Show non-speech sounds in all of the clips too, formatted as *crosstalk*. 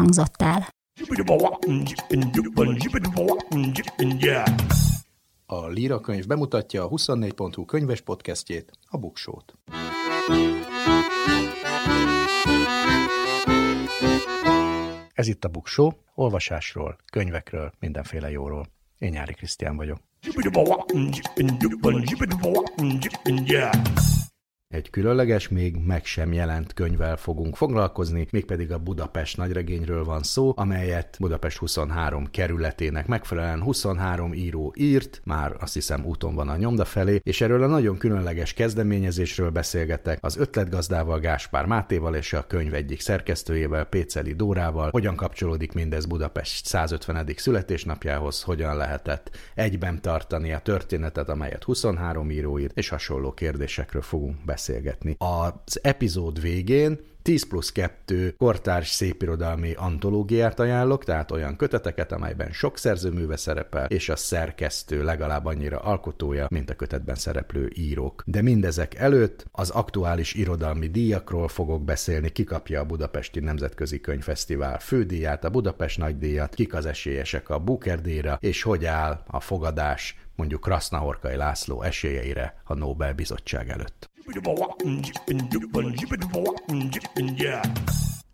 hangzott el. A Líra könyv bemutatja a 24.hu könyves podcastjét, a Buksót. Ez itt a Buksó, olvasásról, könyvekről, mindenféle jóról. Én Nyári Krisztián vagyok. Egy különleges, még meg sem jelent könyvvel fogunk foglalkozni, mégpedig a Budapest nagyregényről van szó, amelyet Budapest 23 kerületének megfelelően 23 író írt, már azt hiszem úton van a nyomda felé, és erről a nagyon különleges kezdeményezésről beszélgetek az ötletgazdával Gáspár Mátéval és a könyv egyik szerkesztőjével Péceli Dórával, hogyan kapcsolódik mindez Budapest 150. születésnapjához, hogyan lehetett egyben tartani a történetet, amelyet 23 író írt, és hasonló kérdésekről fogunk beszélni beszélgetni. Az epizód végén 10 plusz 2 kortárs szépirodalmi antológiát ajánlok, tehát olyan köteteket, amelyben sok szerzőműve szerepel, és a szerkesztő legalább annyira alkotója, mint a kötetben szereplő írók. De mindezek előtt az aktuális irodalmi díjakról fogok beszélni, kikapja a Budapesti Nemzetközi Könyvfesztivál fődíját, a Budapest nagydíjat, kik az esélyesek a Booker díjra, és hogy áll a fogadás mondjuk Krasznahorkai László esélyeire a Nobel-bizottság előtt.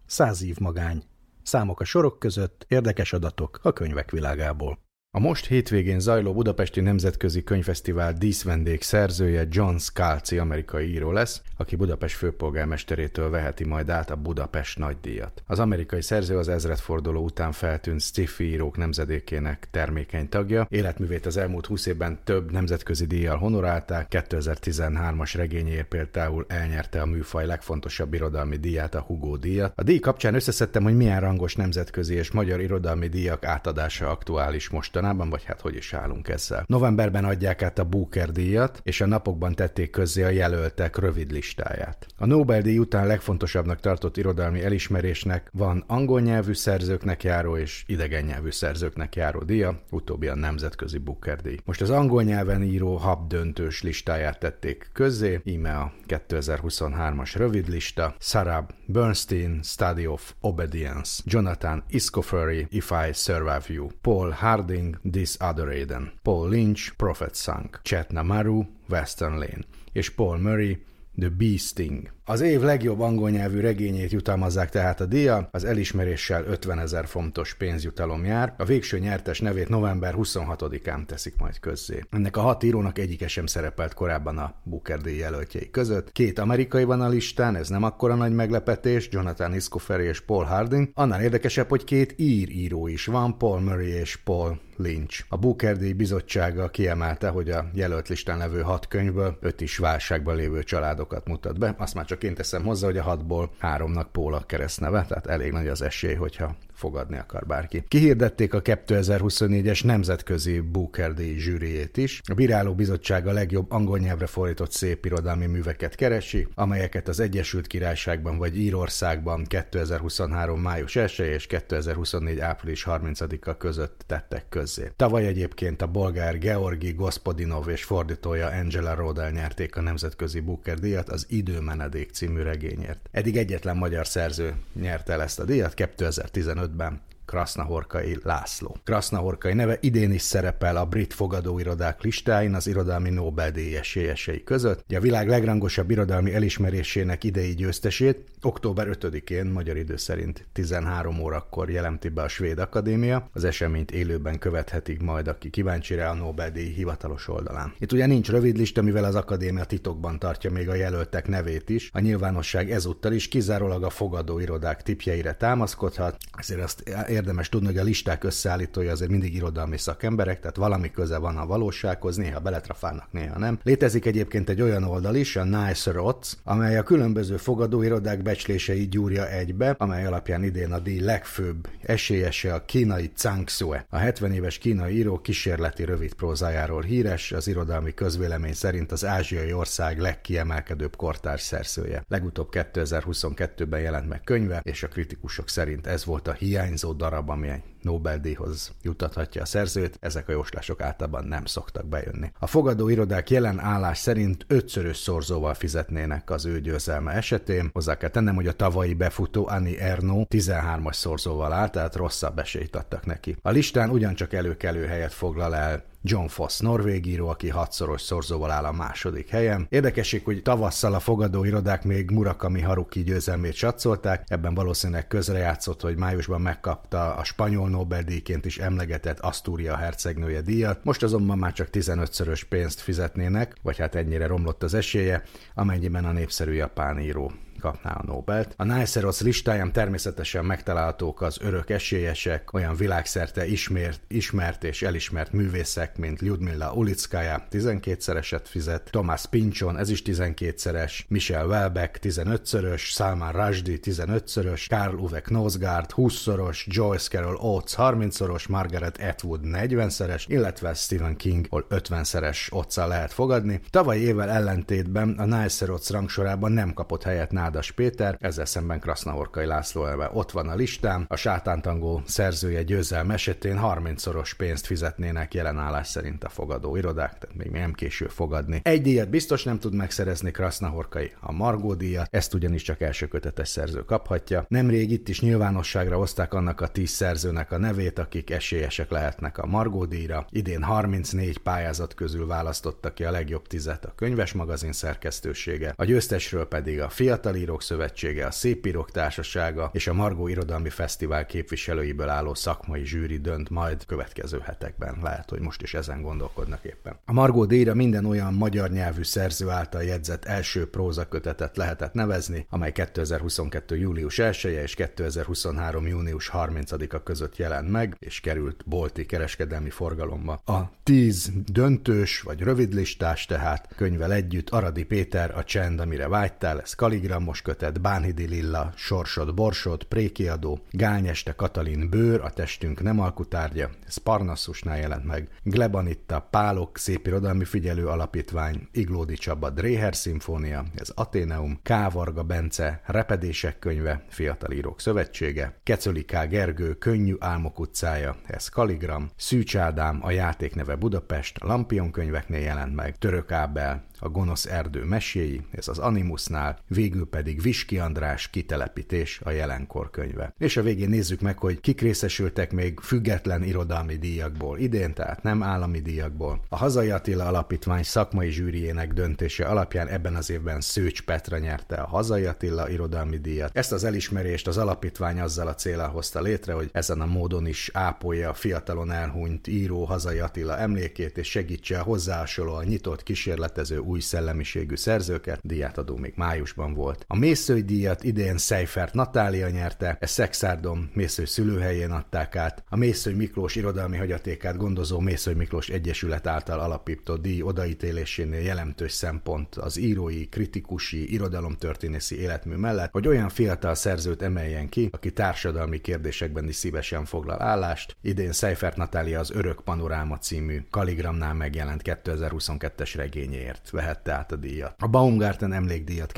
Száz év magány. Számok a sorok között, érdekes adatok a könyvek világából. A most hétvégén zajló Budapesti Nemzetközi Könyvfesztivál díszvendég szerzője John Scalzi amerikai író lesz, aki Budapest főpolgármesterétől veheti majd át a Budapest nagydíjat. Az amerikai szerző az ezredforduló után feltűnt sci írók nemzedékének termékeny tagja. Életművét az elmúlt 20 évben több nemzetközi díjjal honorálták, 2013-as regényéért például elnyerte a műfaj legfontosabb irodalmi díját, a Hugo díjat. A díj kapcsán összeszedtem, hogy milyen rangos nemzetközi és magyar irodalmi díjak átadása aktuális mostan mostanában, vagy hát hogy is állunk ezzel. Novemberben adják át a Booker díjat, és a napokban tették közzé a jelöltek rövid listáját. A Nobel-díj után legfontosabbnak tartott irodalmi elismerésnek van angol nyelvű szerzőknek járó és idegen nyelvű szerzőknek járó díja, utóbbi a nemzetközi Booker díj. Most az angol nyelven író hab döntős listáját tették közzé, íme a 2023-as rövid lista, Sarah Bernstein, Study of Obedience, Jonathan Iscoferi, If I Survive You, Paul Harding, This Other Eden, Paul Lynch, Prophet Song, Chetna Maru, Western Lane, és Paul Murray, The Bee Sting. Az év legjobb angol nyelvű regényét jutalmazzák tehát a díja, az elismeréssel 50 ezer fontos pénzjutalom jár, a végső nyertes nevét november 26-án teszik majd közzé. Ennek a hat írónak egyike sem szerepelt korábban a Booker díj jelöltjei között. Két amerikai van a listán, ez nem akkora nagy meglepetés, Jonathan Iscoferi és Paul Harding. Annál érdekesebb, hogy két ír író is van, Paul Murray és Paul Lynch. A Booker díj bizottsága kiemelte, hogy a jelölt listán levő hat könyvből öt is válságban lévő családokat mutat be, azt már csak én teszem hozzá, hogy a hatból háromnak Póla keresztneve, tehát elég nagy az esély, hogyha fogadni akar bárki. Kihirdették a 2024-es nemzetközi Booker díj zsűriét is. A Bíráló Bizottság a legjobb angol nyelvre fordított szép irodalmi műveket keresi, amelyeket az Egyesült Királyságban vagy Írországban 2023. május 1 és 2024. április 30-a között tettek közzé. Tavaly egyébként a bolgár Georgi Gospodinov és fordítója Angela Rodel nyerték a nemzetközi Booker díjat az Időmenedék című regényért. Eddig egyetlen magyar szerző nyerte el ezt a díjat 2015 2015-ben Krasznahorkai László. Krasznahorkai neve idén is szerepel a brit fogadóirodák listáin az irodalmi Nobel-díj esélyesei között. A világ legrangosabb irodalmi elismerésének idei győztesét október 5-én, magyar idő szerint 13 órakor jelenti be a Svéd Akadémia. Az eseményt élőben követhetik majd, aki kíváncsi rá a Nobel-díj hivatalos oldalán. Itt ugye nincs rövid lista, mivel az Akadémia titokban tartja még a jelöltek nevét is. A nyilvánosság ezúttal is kizárólag a fogadóirodák tipjeire támaszkodhat, ezért azt érdemes tudni, hogy a listák összeállítója azért mindig irodalmi szakemberek, tehát valami köze van a valósághoz, néha beletrafálnak, néha nem. Létezik egyébként egy olyan oldal is, a Nicer Odds, amely a különböző fogadóirodák becsléseit gyúrja egybe, amely alapján idén a díj legfőbb esélyese a kínai Zhang Sue. A 70 éves kínai író kísérleti rövid prózájáról híres, az irodalmi közvélemény szerint az ázsiai ország legkiemelkedőbb kortárs szerzője. Legutóbb 2022-ben jelent meg könyve, és a kritikusok szerint ez volt a hiányzó darab, ami egy Nobel-díjhoz jutathatja a szerzőt, ezek a jóslások általában nem szoktak bejönni. A fogadóirodák jelen állás szerint ötszörös szorzóval fizetnének az ő győzelme esetén. Hozzá kell tennem, hogy a tavalyi befutó Annie Erno 13-as szorzóval állt, tehát rosszabb esélyt adtak neki. A listán ugyancsak előkelő helyet foglal el John Foss norvégíró, aki hatszoros szorzóval áll a második helyen. Érdekesség, hogy tavasszal a fogadóirodák még Murakami Haruki győzelmét satszolták, ebben valószínűleg közrejátszott, hogy májusban megkapta a spanyol Nobel-díjként is emlegetett Asturia hercegnője díjat, most azonban már csak 15-szörös pénzt fizetnének, vagy hát ennyire romlott az esélye, amennyiben a népszerű japán író kapná a Nobelt. A Niceros listáján természetesen megtalálhatók az örök esélyesek, olyan világszerte ismert, ismert és elismert művészek, mint Lyudmila Ulickája 12-szereset fizet, Thomas Pinchon, ez is 12-szeres, Michel Welbeck 15-szörös, Salman Rushdie 15-szörös, Karl Uwe Knosgaard 20-szoros, Joyce Carol Oates 30-szoros, Margaret Atwood 40-szeres, illetve Stephen King, hol 50-szeres otca lehet fogadni. Tavaly évvel ellentétben a Niceros rangsorában nem kapott helyet Nádas Péter, ezzel szemben Krasznahorkai László elve ott van a listán. A sátántangó szerzője győzelm esetén 30-szoros pénzt fizetnének jelenállás szerint a fogadó irodák, tehát még nem késő fogadni. Egy díjat biztos nem tud megszerezni Krasznahorkai, a Margó díjat, ezt ugyanis csak első kötetes szerző kaphatja. Nemrég itt is nyilvánosságra hozták annak a 10 szerzőnek a nevét, akik esélyesek lehetnek a Margó díjra. Idén 34 pályázat közül választotta ki a legjobb tizet a könyves magazin szerkesztősége, a győztesről pedig a Fiatal Írók Szövetsége, a Szépírók Társasága és a Margó Irodalmi Fesztivál képviselőiből álló szakmai zsűri dönt majd következő hetekben. Lehet, hogy most is ezen gondolkodnak éppen. A Margó díjra minden olyan magyar nyelvű szerző által jegyzett első prózakötetet lehetett nevezni, amely 2022. július 1 -e és 2023. június 30-a között jelent meg, és került bolti kereskedelmi forgalomba. A tíz döntős vagy rövidlistás tehát könyvel együtt Aradi Péter, a csend, amire vágytál, ez Kaligram Vilmos kötet, Bánhidi Lilla, Sorsod Borsod, Prékiadó, Gálnyeste Katalin Bőr, a testünk nem alkutárgya, ez Parnasszusnál jelent meg, Glebanitta, Pálok, Szépirodalmi Figyelő Alapítvány, Iglódi Csaba, Dréher Szimfónia, ez Ateneum, K. Varga Bence, Repedések könyve, Fiatal Írók Szövetsége, Kecöli K. Gergő, Könnyű Álmok utcája, ez Kaligram, Szűcs Ádám, a játékneve Budapest, Lampion könyveknél jelent meg, Török Ábel, a gonosz erdő meséi, ez az Animusnál, végül pedig Viski András kitelepítés a jelenkor könyve. És a végén nézzük meg, hogy kik részesültek még független irodalmi díjakból idén, tehát nem állami díjakból. A Hazai Attila Alapítvány szakmai zsűriének döntése alapján ebben az évben Szőcs Petra nyerte a Hazai Attila irodalmi díjat. Ezt az elismerést az alapítvány azzal a célral hozta létre, hogy ezen a módon is ápolja a fiatalon elhunyt író Hazai Attila emlékét, és segítse a hozzásoló, nyitott, kísérletező új szellemiségű szerzőket, díjátadó még májusban volt. A Mészői díjat idén Seifert Natália nyerte, ezt Szexárdom Mészői szülőhelyén adták át. A Mészői Miklós irodalmi hagyatékát gondozó Mészői Miklós Egyesület által alapított díj odaítélésénél jelentős szempont az írói, kritikusi, irodalomtörténészi életmű mellett, hogy olyan fiatal szerzőt emeljen ki, aki társadalmi kérdésekben is szívesen foglal állást. Idén Seifert Natália az Örök Panoráma című Kaligramnál megjelent 2022-es regényéért vehette át a díjat. A Baumgarten emlékdíjat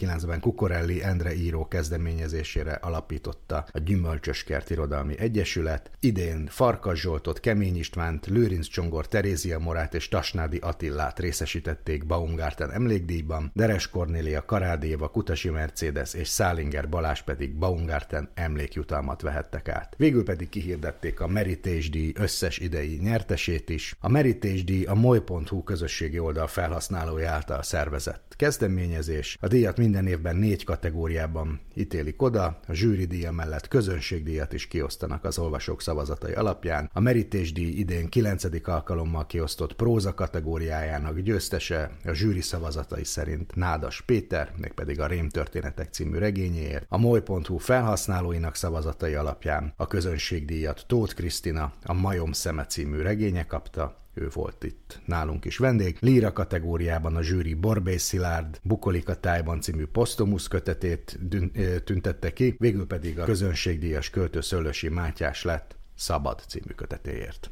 2019-ben Kukorelli Endre író kezdeményezésére alapította a Gyümölcsös Kert Irodalmi Egyesület. Idén Farkas Zsoltot, Kemény Istvánt, Lőrinc Csongor, Terézia Morát és Tasnádi Attillát részesítették Baumgarten emlékdíjban, Deres Kornélia, Karádéva, Kutasi Mercedes és Szálinger Balás pedig Baumgarten emlékjutalmat vehettek át. Végül pedig kihirdették a Merítésdíj összes idei nyertesét is. A Merítésdíj a moly.hu közösségi oldal fel felhasználói által szervezett kezdeményezés. A díjat minden évben négy kategóriában ítélik oda, a zsűri díja mellett közönségdíjat is kiosztanak az olvasók szavazatai alapján. A merítésdíj idén 9. alkalommal kiosztott próza kategóriájának győztese a zsűri szavazatai szerint Nádas Péter, pedig a Rémtörténetek című regényéért. A moly.hu felhasználóinak szavazatai alapján a közönségdíjat Tóth Krisztina a Majom szeme című regénye kapta, ő volt itt nálunk is vendég. Líra kategóriában a zsűri Borbély Szilárd Bukolika tájban című posztomusz kötetét tüntette ki, végül pedig a közönségdíjas költő Szöllösi Mátyás lett Szabad című kötetéért.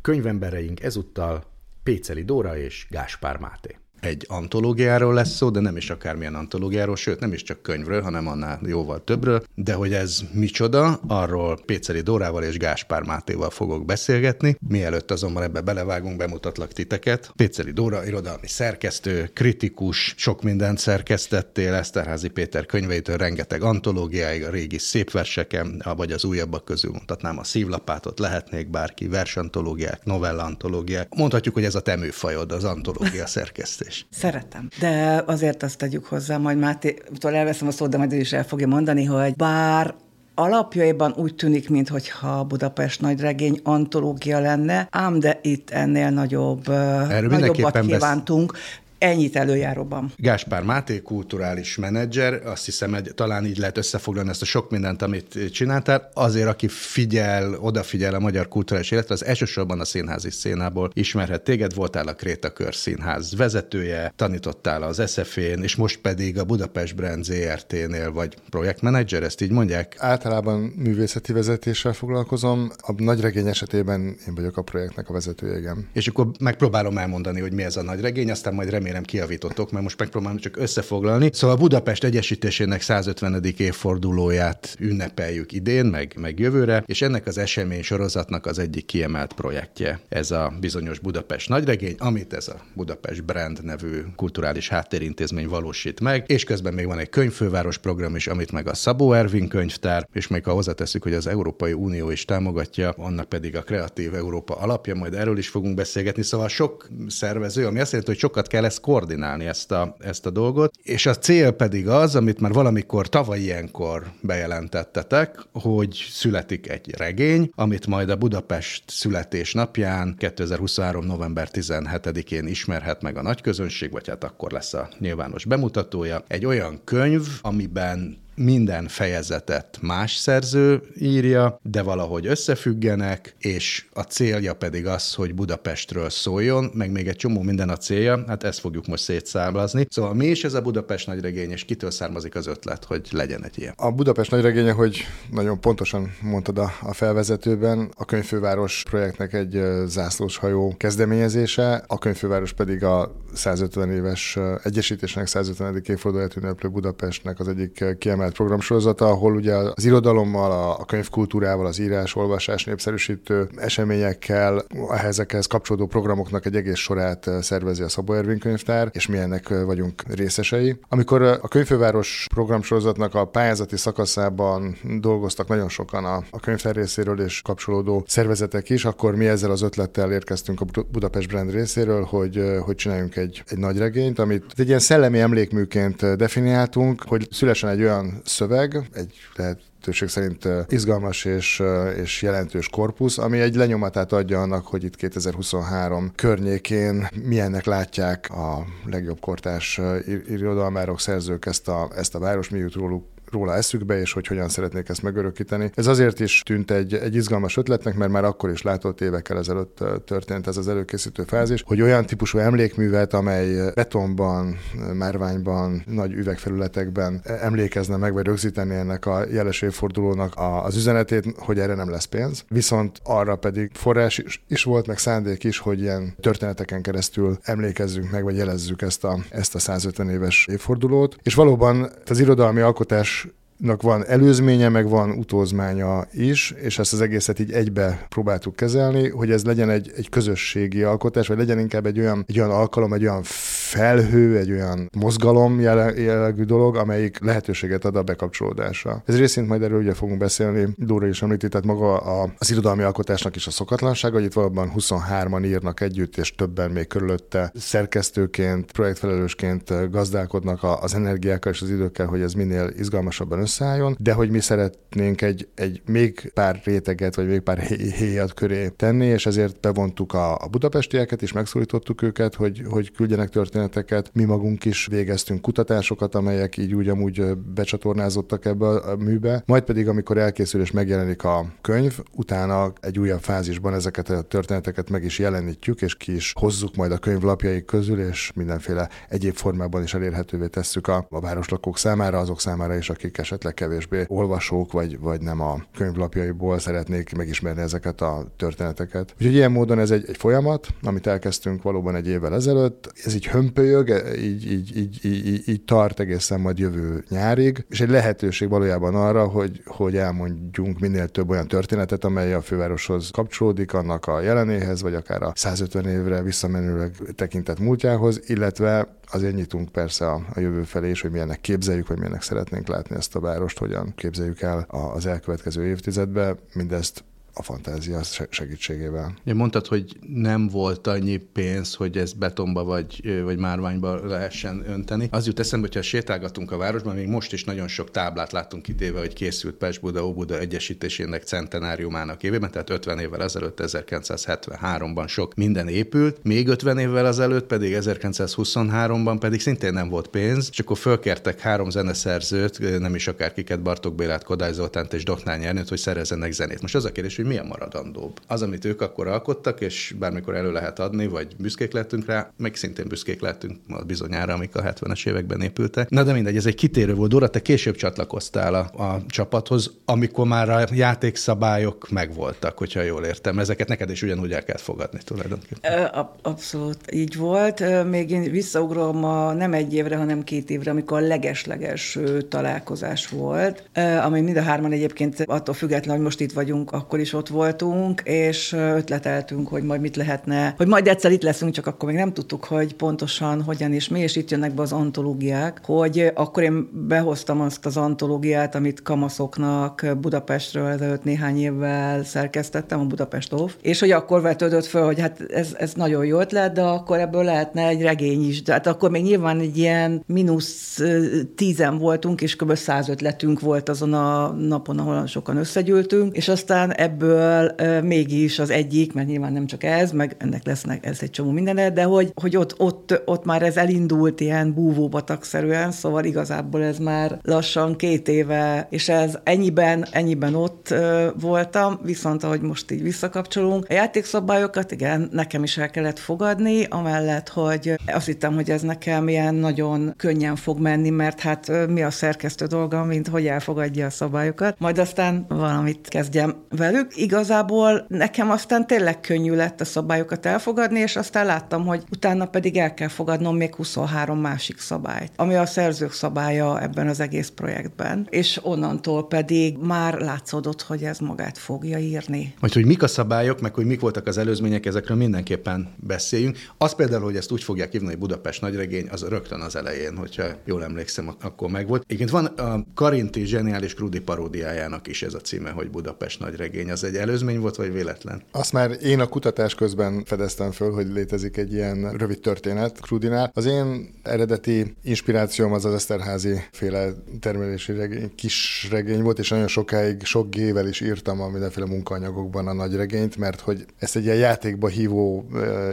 Könyvembereink ezúttal Péceli Dóra és Gáspár Máté egy antológiáról lesz szó, de nem is akármilyen antológiáról, sőt nem is csak könyvről, hanem annál jóval többről, de hogy ez micsoda, arról Péceli Dórával és Gáspár Mátéval fogok beszélgetni. Mielőtt azonban ebbe belevágunk, bemutatlak titeket. Péceli Dóra irodalmi szerkesztő, kritikus, sok mindent szerkesztettél, Eszterházi Péter könyveitől rengeteg antológiáig, a régi szép verseken, vagy az újabbak közül mutatnám a szívlapátot, lehetnék bárki, versantológiák, novellantológiák. Mondhatjuk, hogy ez a temőfajod, az antológia *laughs* szerkesztés is. Szeretem. De azért azt tegyük hozzá, majd Máté, elveszem a szót, de majd ő is el fogja mondani, hogy bár alapjaiban úgy tűnik, mintha Budapest nagyregény antológia lenne, ám de itt ennél nagyobb, Erről nagyobbat kívántunk. Besz Ennyit előjáróban. Gáspár Máté, kulturális menedzser, azt hiszem, hogy talán így lehet összefoglalni ezt a sok mindent, amit csináltál. Azért, aki figyel, odafigyel a magyar kulturális életre, az elsősorban a színházi szénából ismerhet téged, voltál a Krétakör Színház vezetője, tanítottál az SF-én, és most pedig a Budapest Brand ZRT-nél vagy projektmenedzser, ezt így mondják? Általában művészeti vezetéssel foglalkozom, a nagyregény esetében én vagyok a projektnek a vezetője, igen. És akkor megpróbálom elmondani, hogy mi ez a nagyregény, aztán majd remélem remélem kiavítottok, mert most megpróbálom csak összefoglalni. Szóval Budapest Egyesítésének 150. évfordulóját ünnepeljük idén, meg, meg jövőre, és ennek az esemény sorozatnak az egyik kiemelt projektje ez a bizonyos Budapest nagyregény, amit ez a Budapest Brand nevű kulturális háttérintézmény valósít meg, és közben még van egy könyvfőváros program is, amit meg a Szabó Ervin könyvtár, és még ha hozzáteszük, hogy az Európai Unió is támogatja, annak pedig a Kreatív Európa alapja, majd erről is fogunk beszélgetni. Szóval sok szervező, ami azt jelenti, hogy sokat kell ezt koordinálni ezt a, ezt a dolgot, és a cél pedig az, amit már valamikor tavaly ilyenkor bejelentettetek, hogy születik egy regény, amit majd a Budapest születés napján 2023. november 17-én ismerhet meg a nagy közönség, vagy hát akkor lesz a nyilvános bemutatója. Egy olyan könyv, amiben minden fejezetet más szerző írja, de valahogy összefüggenek, és a célja pedig az, hogy Budapestről szóljon, meg még egy csomó minden a célja, hát ezt fogjuk most szétszámlazni. Szóval mi is ez a Budapest nagyregény, és kitől származik az ötlet, hogy legyen egy ilyen? A Budapest nagyregénye, hogy nagyon pontosan mondtad a, a felvezetőben, a könyvfőváros projektnek egy zászlós hajó kezdeményezése, a könyvfőváros pedig a 150 éves egyesítésnek 150. évfordulóját ünneplő Budapestnek az egyik kiemelt kiemelt programsorozata, ahol ugye az irodalommal, a könyvkultúrával, az írás, olvasás népszerűsítő eseményekkel, ezekhez kapcsolódó programoknak egy egész sorát szervezi a Szabó Ervin könyvtár, és mi ennek vagyunk részesei. Amikor a könyvfőváros programsorozatnak a pályázati szakaszában dolgoztak nagyon sokan a, a könyvtár részéről és kapcsolódó szervezetek is, akkor mi ezzel az ötlettel érkeztünk a Budapest Brand részéről, hogy, hogy csináljunk egy, egy nagy regényt, amit egy ilyen szellemi emlékműként definiáltunk, hogy szülesen egy olyan szöveg, egy lehetőség szerint izgalmas és, és jelentős korpusz, ami egy lenyomatát adja annak, hogy itt 2023 környékén milyennek látják a legjobb kortás irodalmárok, szerzők ezt a, ezt a város, mi jut róluk róla eszükbe, és hogy hogyan szeretnék ezt megörökíteni. Ez azért is tűnt egy, egy izgalmas ötletnek, mert már akkor is látott évekkel ezelőtt történt ez az előkészítő fázis, hogy olyan típusú emlékművet, amely betonban, márványban, nagy üvegfelületekben emlékezne meg, vagy rögzíteni ennek a jeles évfordulónak az üzenetét, hogy erre nem lesz pénz. Viszont arra pedig forrás is, is volt, meg szándék is, hogy ilyen történeteken keresztül emlékezzünk meg, vagy jelezzük ezt a, ezt a 150 éves évfordulót. És valóban az irodalmi alkotás van előzménye, meg van utózmánya is, és ezt az egészet így egybe próbáltuk kezelni, hogy ez legyen egy, egy közösségi alkotás, vagy legyen inkább egy olyan, egy olyan alkalom, egy olyan felhő, egy olyan mozgalom jellegű dolog, amelyik lehetőséget ad a bekapcsolódásra. Ez részint majd erről ugye fogunk beszélni, Dóra is említi, tehát maga a, az irodalmi alkotásnak is a szokatlanság, hogy itt valóban 23-an írnak együtt, és többen még körülötte szerkesztőként, projektfelelősként gazdálkodnak az energiákkal és az időkkel, hogy ez minél izgalmasabban összeálljon, de hogy mi szeretnénk egy, egy még pár réteget, vagy még pár héjat köré tenni, és ezért bevontuk a, a budapestieket, és megszólítottuk őket, hogy, hogy küldjenek történeteket. Mi magunk is végeztünk kutatásokat, amelyek így úgy amúgy becsatornázottak ebbe a műbe. Majd pedig, amikor elkészül és megjelenik a könyv, utána egy újabb fázisban ezeket a történeteket meg is jelenítjük, és ki is hozzuk majd a könyv lapjai közül, és mindenféle egyéb formában is elérhetővé tesszük a, a városlakók számára, azok számára is, akik esetleg kevésbé olvasók, vagy, vagy nem a könyvlapjaiból szeretnék megismerni ezeket a történeteket. Úgyhogy ilyen módon ez egy, egy folyamat, amit elkezdtünk valóban egy évvel ezelőtt. Ez így hömpölyög, így, így, így, így, így tart egészen majd jövő nyárig, és egy lehetőség valójában arra, hogy, hogy elmondjunk minél több olyan történetet, amely a fővároshoz kapcsolódik, annak a jelenéhez, vagy akár a 150 évre visszamenőleg tekintett múltjához, illetve azért nyitunk persze a, a jövő felé is, hogy milyennek képzeljük, vagy milyennek szeretnénk látni ezt a várost, hogyan képzeljük el az elkövetkező évtizedbe. Mindezt a fantázia segítségével. Ja, mondtad, hogy nem volt annyi pénz, hogy ez betonba vagy, vagy márványba lehessen önteni. Az jut eszembe, hogyha sétálgatunk a városban, még most is nagyon sok táblát láttunk idéve, hogy készült Pest-Buda, Óbuda egyesítésének centenáriumának évében, tehát 50 évvel ezelőtt, 1973-ban sok minden épült, még 50 évvel ezelőtt pedig 1923-ban pedig szintén nem volt pénz, és akkor fölkértek három zeneszerzőt, nem is akárkiket, Bartók Bélát, Kodály Zoltánt és Doknányi Ernőt, hogy szerezzenek zenét. Most az a kérdés, hogy hogy mi a maradandóbb. Az, amit ők akkor alkottak, és bármikor elő lehet adni, vagy büszkék lettünk rá, meg szintén büszkék lettünk bizonyára, amik a 70-es években épültek. Na de mindegy, ez egy kitérő volt. Dora, te később csatlakoztál a, a csapathoz, amikor már a játékszabályok megvoltak, hogyha jól értem. Ezeket neked is ugyanúgy el kell fogadni tulajdonképpen. Abszolút így volt. Még én visszaugrom a, nem egy évre, hanem két évre, amikor a legesleges találkozás volt, ami mind a hárman egyébként attól függetlenül, hogy most itt vagyunk, akkor is ott voltunk, és ötleteltünk, hogy majd mit lehetne, hogy majd egyszer itt leszünk, csak akkor még nem tudtuk, hogy pontosan hogyan és mi, és itt jönnek be az antológiák, hogy akkor én behoztam azt az antológiát, amit kamaszoknak Budapestről ezelőtt néhány évvel szerkesztettem, a Budapest Off, és hogy akkor vetődött föl, hogy hát ez, ez nagyon jó ötlet, de akkor ebből lehetne egy regény is. De hát akkor még nyilván egy ilyen mínusz tízen voltunk, és kb. száz ötletünk volt azon a napon, ahol sokan összegyűltünk, és aztán ebből ebből mégis az egyik, mert nyilván nem csak ez, meg ennek lesznek ez egy csomó minden, de hogy, hogy ott, ott, ott már ez elindult ilyen búvóbatakszerűen, szóval igazából ez már lassan két éve, és ez ennyiben, ennyiben ott voltam, viszont ahogy most így visszakapcsolunk, a játékszabályokat igen, nekem is el kellett fogadni, amellett, hogy azt hittem, hogy ez nekem ilyen nagyon könnyen fog menni, mert hát mi a szerkesztő dolga, mint hogy elfogadja a szabályokat, majd aztán valamit kezdjem velük, igazából nekem aztán tényleg könnyű lett a szabályokat elfogadni, és aztán láttam, hogy utána pedig el kell fogadnom még 23 másik szabályt, ami a szerzők szabálya ebben az egész projektben. És onnantól pedig már látszódott, hogy ez magát fogja írni. Majd, hogy mik a szabályok, meg hogy mik voltak az előzmények, ezekről mindenképpen beszéljünk. Az például, hogy ezt úgy fogják hívni, hogy Budapest nagyregény, az rögtön az elején, hogyha jól emlékszem, akkor megvolt. Igen, van a Karinti zseniális Krudi paródiájának is ez a címe, hogy Budapest nagyregény. Az egy előzmény volt, vagy véletlen? Azt már én a kutatás közben fedeztem föl, hogy létezik egy ilyen rövid történet Krudinál. Az én eredeti inspirációm az az Eszterházi féle termelési regény, kis regény volt, és nagyon sokáig, sok gével is írtam a mindenféle munkaanyagokban a nagy regényt, mert hogy ezt egy ilyen játékba hívó,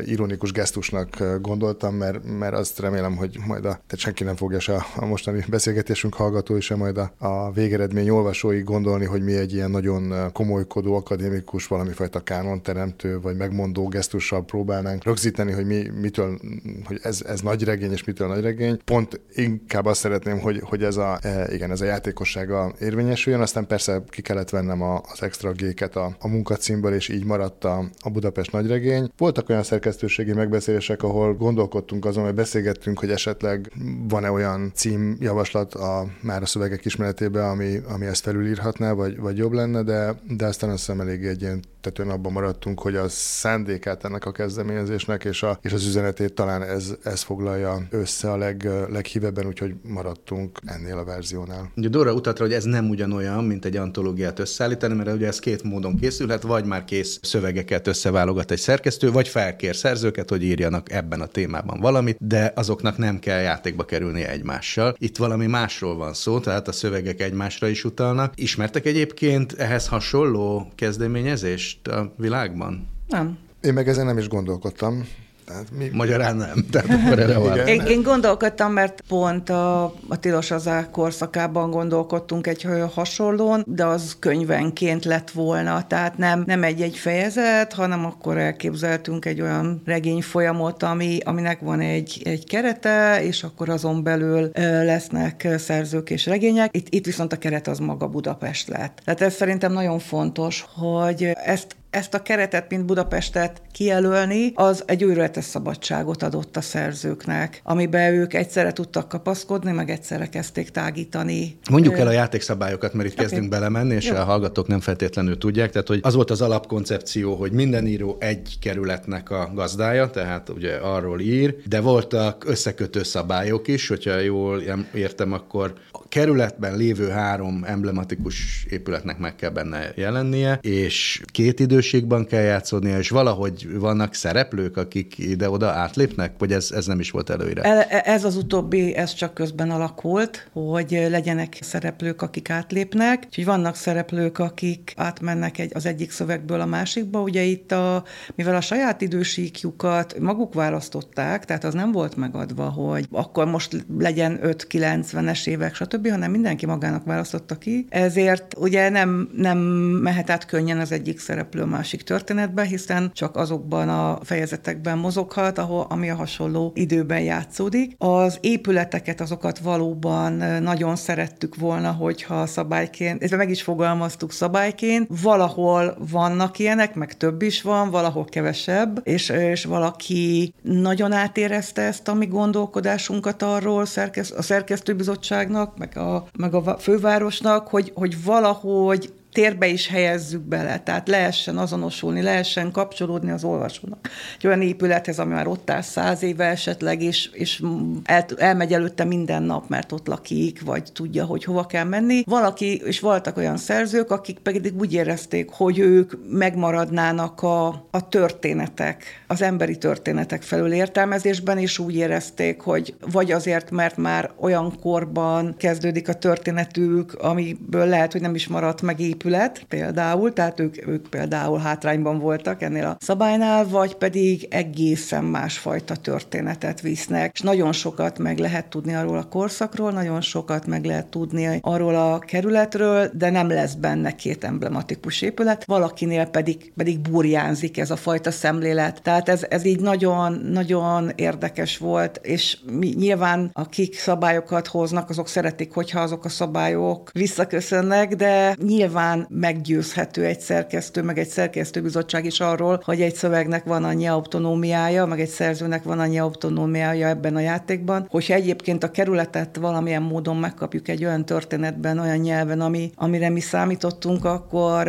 ironikus gesztusnak gondoltam, mert, mert azt remélem, hogy majd a, tehát senki nem fogja se a mostani beszélgetésünk hallgatói, sem majd a, a végeredmény olvasói gondolni, hogy mi egy ilyen nagyon komolykodó, akadémikus, valami fajta teremtő, vagy megmondó gesztussal próbálnánk rögzíteni, hogy mi, mitől, hogy ez, ez nagy regény, és mitől nagy regény. Pont inkább azt szeretném, hogy, hogy ez a, e, igen, ez a játékossága érvényesüljön, aztán persze ki kellett vennem a, az extra géket a, a munkacímből, és így maradt a, a Budapest nagyregény. Voltak olyan szerkesztőségi megbeszélések, ahol gondolkodtunk azon, hogy beszélgettünk, hogy esetleg van-e olyan címjavaslat a, már a szövegek ismeretében, ami, ami ezt felülírhatná, vagy, vagy jobb lenne, de, de aztán azt hiszem eléggé egy ilyen alapvetően abban maradtunk, hogy a szándékát ennek a kezdeményezésnek és, a, és az üzenetét talán ez, ez foglalja össze a leg, leghívebben, úgyhogy maradtunk ennél a verziónál. Ugye Dora utatra, hogy ez nem ugyanolyan, mint egy antológiát összeállítani, mert ugye ez két módon készülhet, vagy már kész szövegeket összeválogat egy szerkesztő, vagy felkér szerzőket, hogy írjanak ebben a témában valamit, de azoknak nem kell játékba kerülni egymással. Itt valami másról van szó, tehát a szövegek egymásra is utalnak. Ismertek egyébként ehhez hasonló kezdeményezést a világban? Nem. Én meg ezen nem is gondolkodtam. Tehát mi... Magyarán nem. Tehát akkor erre van. Én, én gondolkodtam, mert pont a, a tilos az korszakában gondolkodtunk egy hasonlón, de az könyvenként lett volna, tehát nem, nem egy-egy fejezet, hanem akkor elképzeltünk egy olyan regény folyamot, ami, aminek van egy, egy kerete, és akkor azon belül lesznek szerzők és regények. Itt, itt viszont a keret az maga Budapest lett. Tehát ez szerintem nagyon fontos, hogy ezt ezt a keretet, mint Budapestet kijelölni, az egy őrületes szabadságot adott a szerzőknek, amiben ők egyszerre tudtak kapaszkodni, meg egyszerre kezdték tágítani. Mondjuk el a játékszabályokat, mert itt okay. kezdünk belemenni, és Jó. a hallgatók nem feltétlenül tudják. Tehát, hogy az volt az alapkoncepció, hogy minden író egy kerületnek a gazdája, tehát ugye arról ír, de voltak összekötő szabályok is, hogyha jól értem, akkor a kerületben lévő három emblematikus épületnek meg kell benne jelennie, és két idő minőségben kell játszódnia, és valahogy vannak szereplők, akik ide-oda átlépnek, vagy ez, ez nem is volt előre? Ez az utóbbi, ez csak közben alakult, hogy legyenek szereplők, akik átlépnek. Úgyhogy vannak szereplők, akik átmennek egy, az egyik szövegből a másikba. Ugye itt, a, mivel a saját idősíkjukat maguk választották, tehát az nem volt megadva, hogy akkor most legyen 5-90-es évek, stb., hanem mindenki magának választotta ki. Ezért ugye nem, nem mehet át könnyen az egyik szereplő másik történetbe, hiszen csak azokban a fejezetekben mozoghat, ahol, ami a hasonló időben játszódik. Az épületeket, azokat valóban nagyon szerettük volna, hogyha szabályként, ez meg is fogalmaztuk szabályként, valahol vannak ilyenek, meg több is van, valahol kevesebb, és, és valaki nagyon átérezte ezt a mi gondolkodásunkat arról szerkesz, a szerkesztőbizottságnak, meg a, meg a fővárosnak, hogy, hogy valahogy térbe is helyezzük bele, tehát lehessen azonosulni, lehessen kapcsolódni az olvasónak. Egy olyan épülethez, ami már ott áll száz éve esetleg, és, és el, elmegy előtte minden nap, mert ott lakik, vagy tudja, hogy hova kell menni. Valaki, és voltak olyan szerzők, akik pedig úgy érezték, hogy ők megmaradnának a, a történetek, az emberi történetek felül értelmezésben, és úgy érezték, hogy vagy azért, mert már olyan korban kezdődik a történetük, amiből lehet, hogy nem is maradt meg épület, épület például, tehát ők, ők például hátrányban voltak ennél a szabálynál, vagy pedig egészen másfajta történetet visznek. És nagyon sokat meg lehet tudni arról a korszakról, nagyon sokat meg lehet tudni arról a kerületről, de nem lesz benne két emblematikus épület, valakinél pedig, pedig burjánzik ez a fajta szemlélet. Tehát ez, ez így nagyon, nagyon érdekes volt, és mi, nyilván akik szabályokat hoznak, azok szeretik, hogyha azok a szabályok visszaköszönnek, de nyilván nyilván meggyőzhető egy szerkesztő, meg egy szerkesztőbizottság is arról, hogy egy szövegnek van annyi autonómiája, meg egy szerzőnek van annyi autonómiája ebben a játékban, hogyha egyébként a kerületet valamilyen módon megkapjuk egy olyan történetben, olyan nyelven, ami, amire mi számítottunk, akkor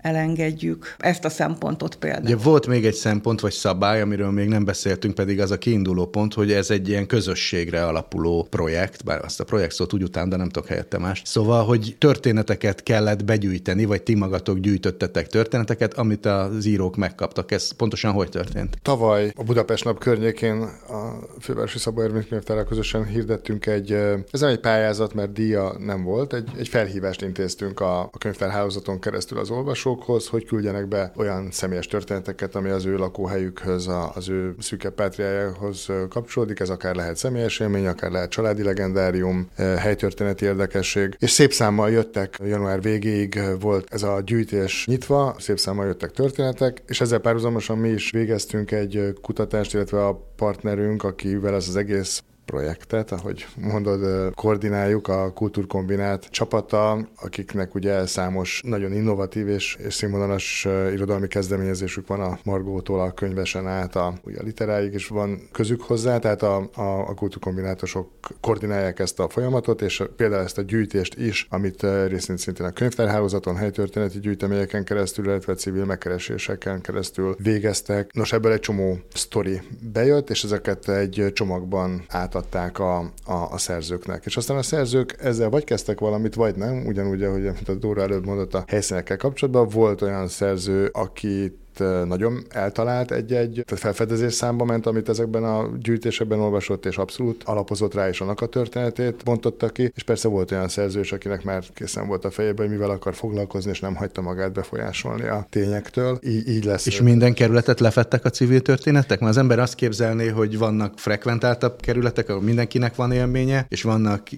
elengedjük ezt a szempontot például. Ugye volt még egy szempont vagy szabály, amiről még nem beszéltünk, pedig az a kiinduló pont, hogy ez egy ilyen közösségre alapuló projekt, bár azt a projekt szót úgy után, de nem tudok helyette más. Szóval, hogy történeteket kellett begyűjteni gyűjteni, vagy ti magatok gyűjtöttetek történeteket, amit az írók megkaptak. Ez pontosan hogy történt? Tavaly a Budapest nap környékén a Fővárosi Szabó Ervin könyvtárral közösen hirdettünk egy, ez nem egy pályázat, mert díja nem volt, egy, egy felhívást intéztünk a, a könyvtárhálózaton keresztül az olvasókhoz, hogy küldjenek be olyan személyes történeteket, ami az ő lakóhelyükhöz, az ő szűke pátriájához kapcsolódik. Ez akár lehet személyes élmény, akár lehet családi legendárium, helytörténeti érdekesség. És szép számmal jöttek január végéig volt ez a gyűjtés nyitva, szép számmal jöttek történetek, és ezzel párhuzamosan mi is végeztünk egy kutatást, illetve a partnerünk, akivel ez az egész projektet, ahogy mondod, koordináljuk a kultúrkombinát csapata, akiknek ugye számos nagyon innovatív és, és színvonalas irodalmi kezdeményezésük van a Margótól a könyvesen át a, ugye a literáig is van közük hozzá, tehát a, a, a kultúrkombinátusok koordinálják ezt a folyamatot, és például ezt a gyűjtést is, amit részint szintén a könyvtárhálózaton, helytörténeti gyűjteményeken keresztül, illetve civil megkereséseken keresztül végeztek. Nos, ebből egy csomó sztori bejött, és ezeket egy csomagban átadták a, a, a szerzőknek. És aztán a szerzők ezzel vagy kezdtek valamit, vagy nem, ugyanúgy, ahogy a Dóra előbb mondott a helyszínekkel kapcsolatban, volt olyan szerző, akit nagyon eltalált egy-egy, tehát felfedezés számba ment, amit ezekben a gyűjtésekben olvasott, és abszolút alapozott rá, és annak a történetét bontotta ki, és persze volt olyan szerzős, akinek már készen volt a fejében, hogy mivel akar foglalkozni, és nem hagyta magát befolyásolni a tényektől. Így, így lesz. És minden kerületet lefettek a civil történetek? Mert az ember azt képzelné, hogy vannak frekventáltabb kerületek, ahol mindenkinek van élménye, és vannak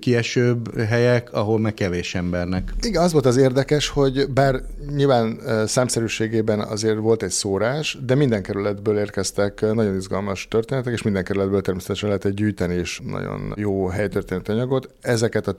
kiesőbb helyek, ahol meg kevés embernek. Igen, az volt az érdekes, hogy bár nyilván számszerűségében igen, azért volt egy szórás, de minden kerületből érkeztek nagyon izgalmas történetek, és minden kerületből természetesen lehetett gyűjteni is nagyon jó helytörténeti anyagot. Ezeket a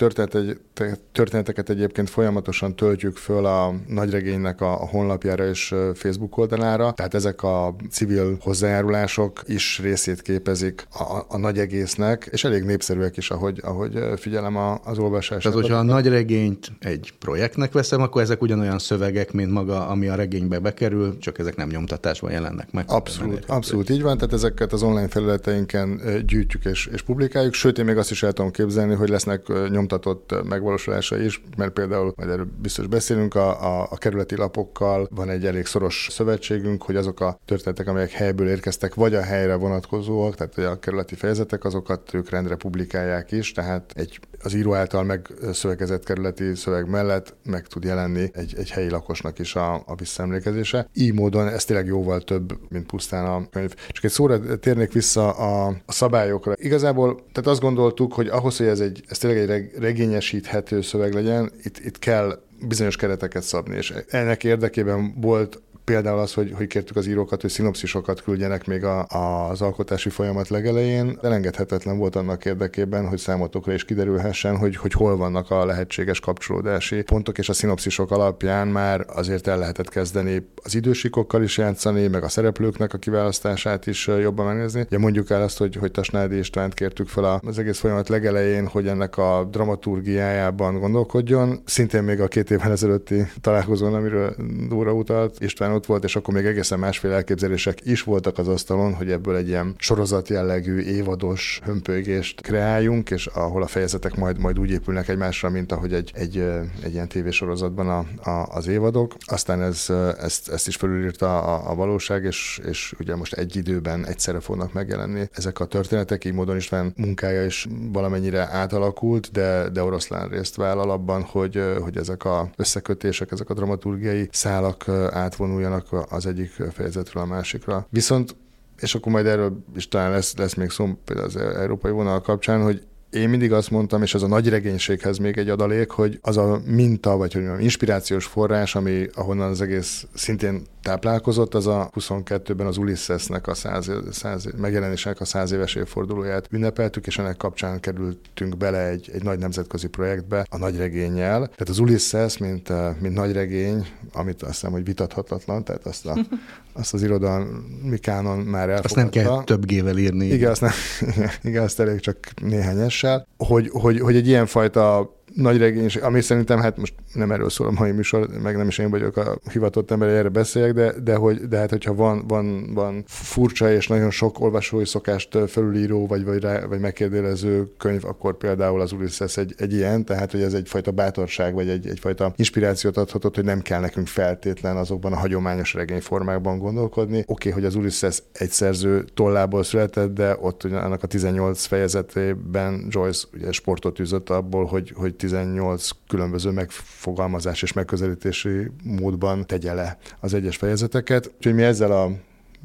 történeteket egyébként folyamatosan töltjük föl a nagyregénynek a honlapjára és Facebook oldalára, tehát ezek a civil hozzájárulások is részét képezik a, a nagy egésznek, és elég népszerűek is, ahogy, ahogy figyelem a, az olvasást. Tehát, hogyha a nagy regényt egy projektnek veszem, akkor ezek ugyanolyan szövegek, mint maga, ami a regénybe bekerül, kerül, csak ezek nem nyomtatásban jelennek meg. Abszolút, abszolút. így van, tehát ezeket az online felületeinken gyűjtjük és, és publikáljuk, sőt, én még azt is el tudom képzelni, hogy lesznek nyomtatott megvalósulása is, mert például, majd erről biztos beszélünk, a, a, a kerületi lapokkal van egy elég szoros szövetségünk, hogy azok a történetek, amelyek helyből érkeztek, vagy a helyre vonatkozóak, tehát a kerületi fejezetek, azokat ők rendre publikálják is, tehát egy az író által megszövegezett kerületi szöveg mellett meg tud jelenni egy, egy helyi lakosnak is a, a visszaemlékezése kérdése. Így módon ez tényleg jóval több, mint pusztán a könyv. Csak egy szóra térnék vissza a, a szabályokra. Igazából, tehát azt gondoltuk, hogy ahhoz, hogy ez, egy, ez tényleg egy regényesíthető szöveg legyen, itt, itt kell bizonyos kereteket szabni, és ennek érdekében volt Például az, hogy, hogy kértük az írókat, hogy szinopszisokat küldjenek még a, a, az alkotási folyamat legelején. Elengedhetetlen volt annak érdekében, hogy számotokra is kiderülhessen, hogy, hogy hol vannak a lehetséges kapcsolódási pontok, és a szinopszisok alapján már azért el lehetett kezdeni az idősikokkal is játszani, meg a szereplőknek a kiválasztását is jobban megnézni. Ugye mondjuk el azt, hogy, hogy Tasnádi Istvánt kértük fel az egész folyamat legelején, hogy ennek a dramaturgiájában gondolkodjon. Szintén még a két évvel ezelőtti találkozón, amiről Dóra utalt, István ott volt, és akkor még egészen másféle elképzelések is voltak az asztalon, hogy ebből egy ilyen sorozat jellegű, évados hömpölygést kreáljunk, és ahol a fejezetek majd, majd úgy épülnek egymásra, mint ahogy egy, egy, egy ilyen tévésorozatban a, a, az évadok. Aztán ez, ezt, ezt is felülírta a, a valóság, és, és ugye most egy időben egyszerre fognak megjelenni ezek a történetek, így módon István munkája is valamennyire átalakult, de, de oroszlán részt vállal abban, hogy, hogy ezek a összekötések, ezek a dramaturgiai szálak átvonuljanak átjárjanak az egyik fejezetről a másikra. Viszont és akkor majd erről is talán lesz, lesz még szó például az európai vonal kapcsán, hogy én mindig azt mondtam, és ez a nagy regénységhez még egy adalék, hogy az a minta, vagy hogy mondjam, inspirációs forrás, ami ahonnan az egész szintén táplálkozott, az a 22-ben az Ulyssesnek a száz, száz, megjelenésének a száz éves évfordulóját ünnepeltük, és ennek kapcsán kerültünk bele egy, egy nagy nemzetközi projektbe a nagy regényel. Tehát az Ulysses, mint, eh, mint nagy regény, amit azt hiszem, hogy vitathatatlan, tehát azt, a, *laughs* azt az irodalmi kánon már elfogadta. Azt nem kell több gével írni. Igen, azt, nem, *laughs* igen, azt elég csak néhány essel, hogy, hogy, hogy egy ilyenfajta nagy regénység, ami szerintem hát most nem erről szól a mai műsor, meg nem is én vagyok a hivatott ember, erre beszéljek, de, de, hogy, de hát hogyha van, van, van furcsa és nagyon sok olvasói szokást felülíró, vagy, vagy, rá, vagy megkérdező könyv, akkor például az Ulysses egy, egy ilyen, tehát hogy ez egyfajta bátorság, vagy egy, egyfajta inspirációt adhatott, hogy nem kell nekünk feltétlen azokban a hagyományos regényformákban gondolkodni. Oké, okay, hogy az Ulysses egy szerző tollából született, de ott annak a 18 fejezetében Joyce ugye sportot üzött abból, hogy, hogy 18 különböző megfogalmazás és megközelítési módban tegye le az egyes fejezeteket. Úgyhogy mi ezzel a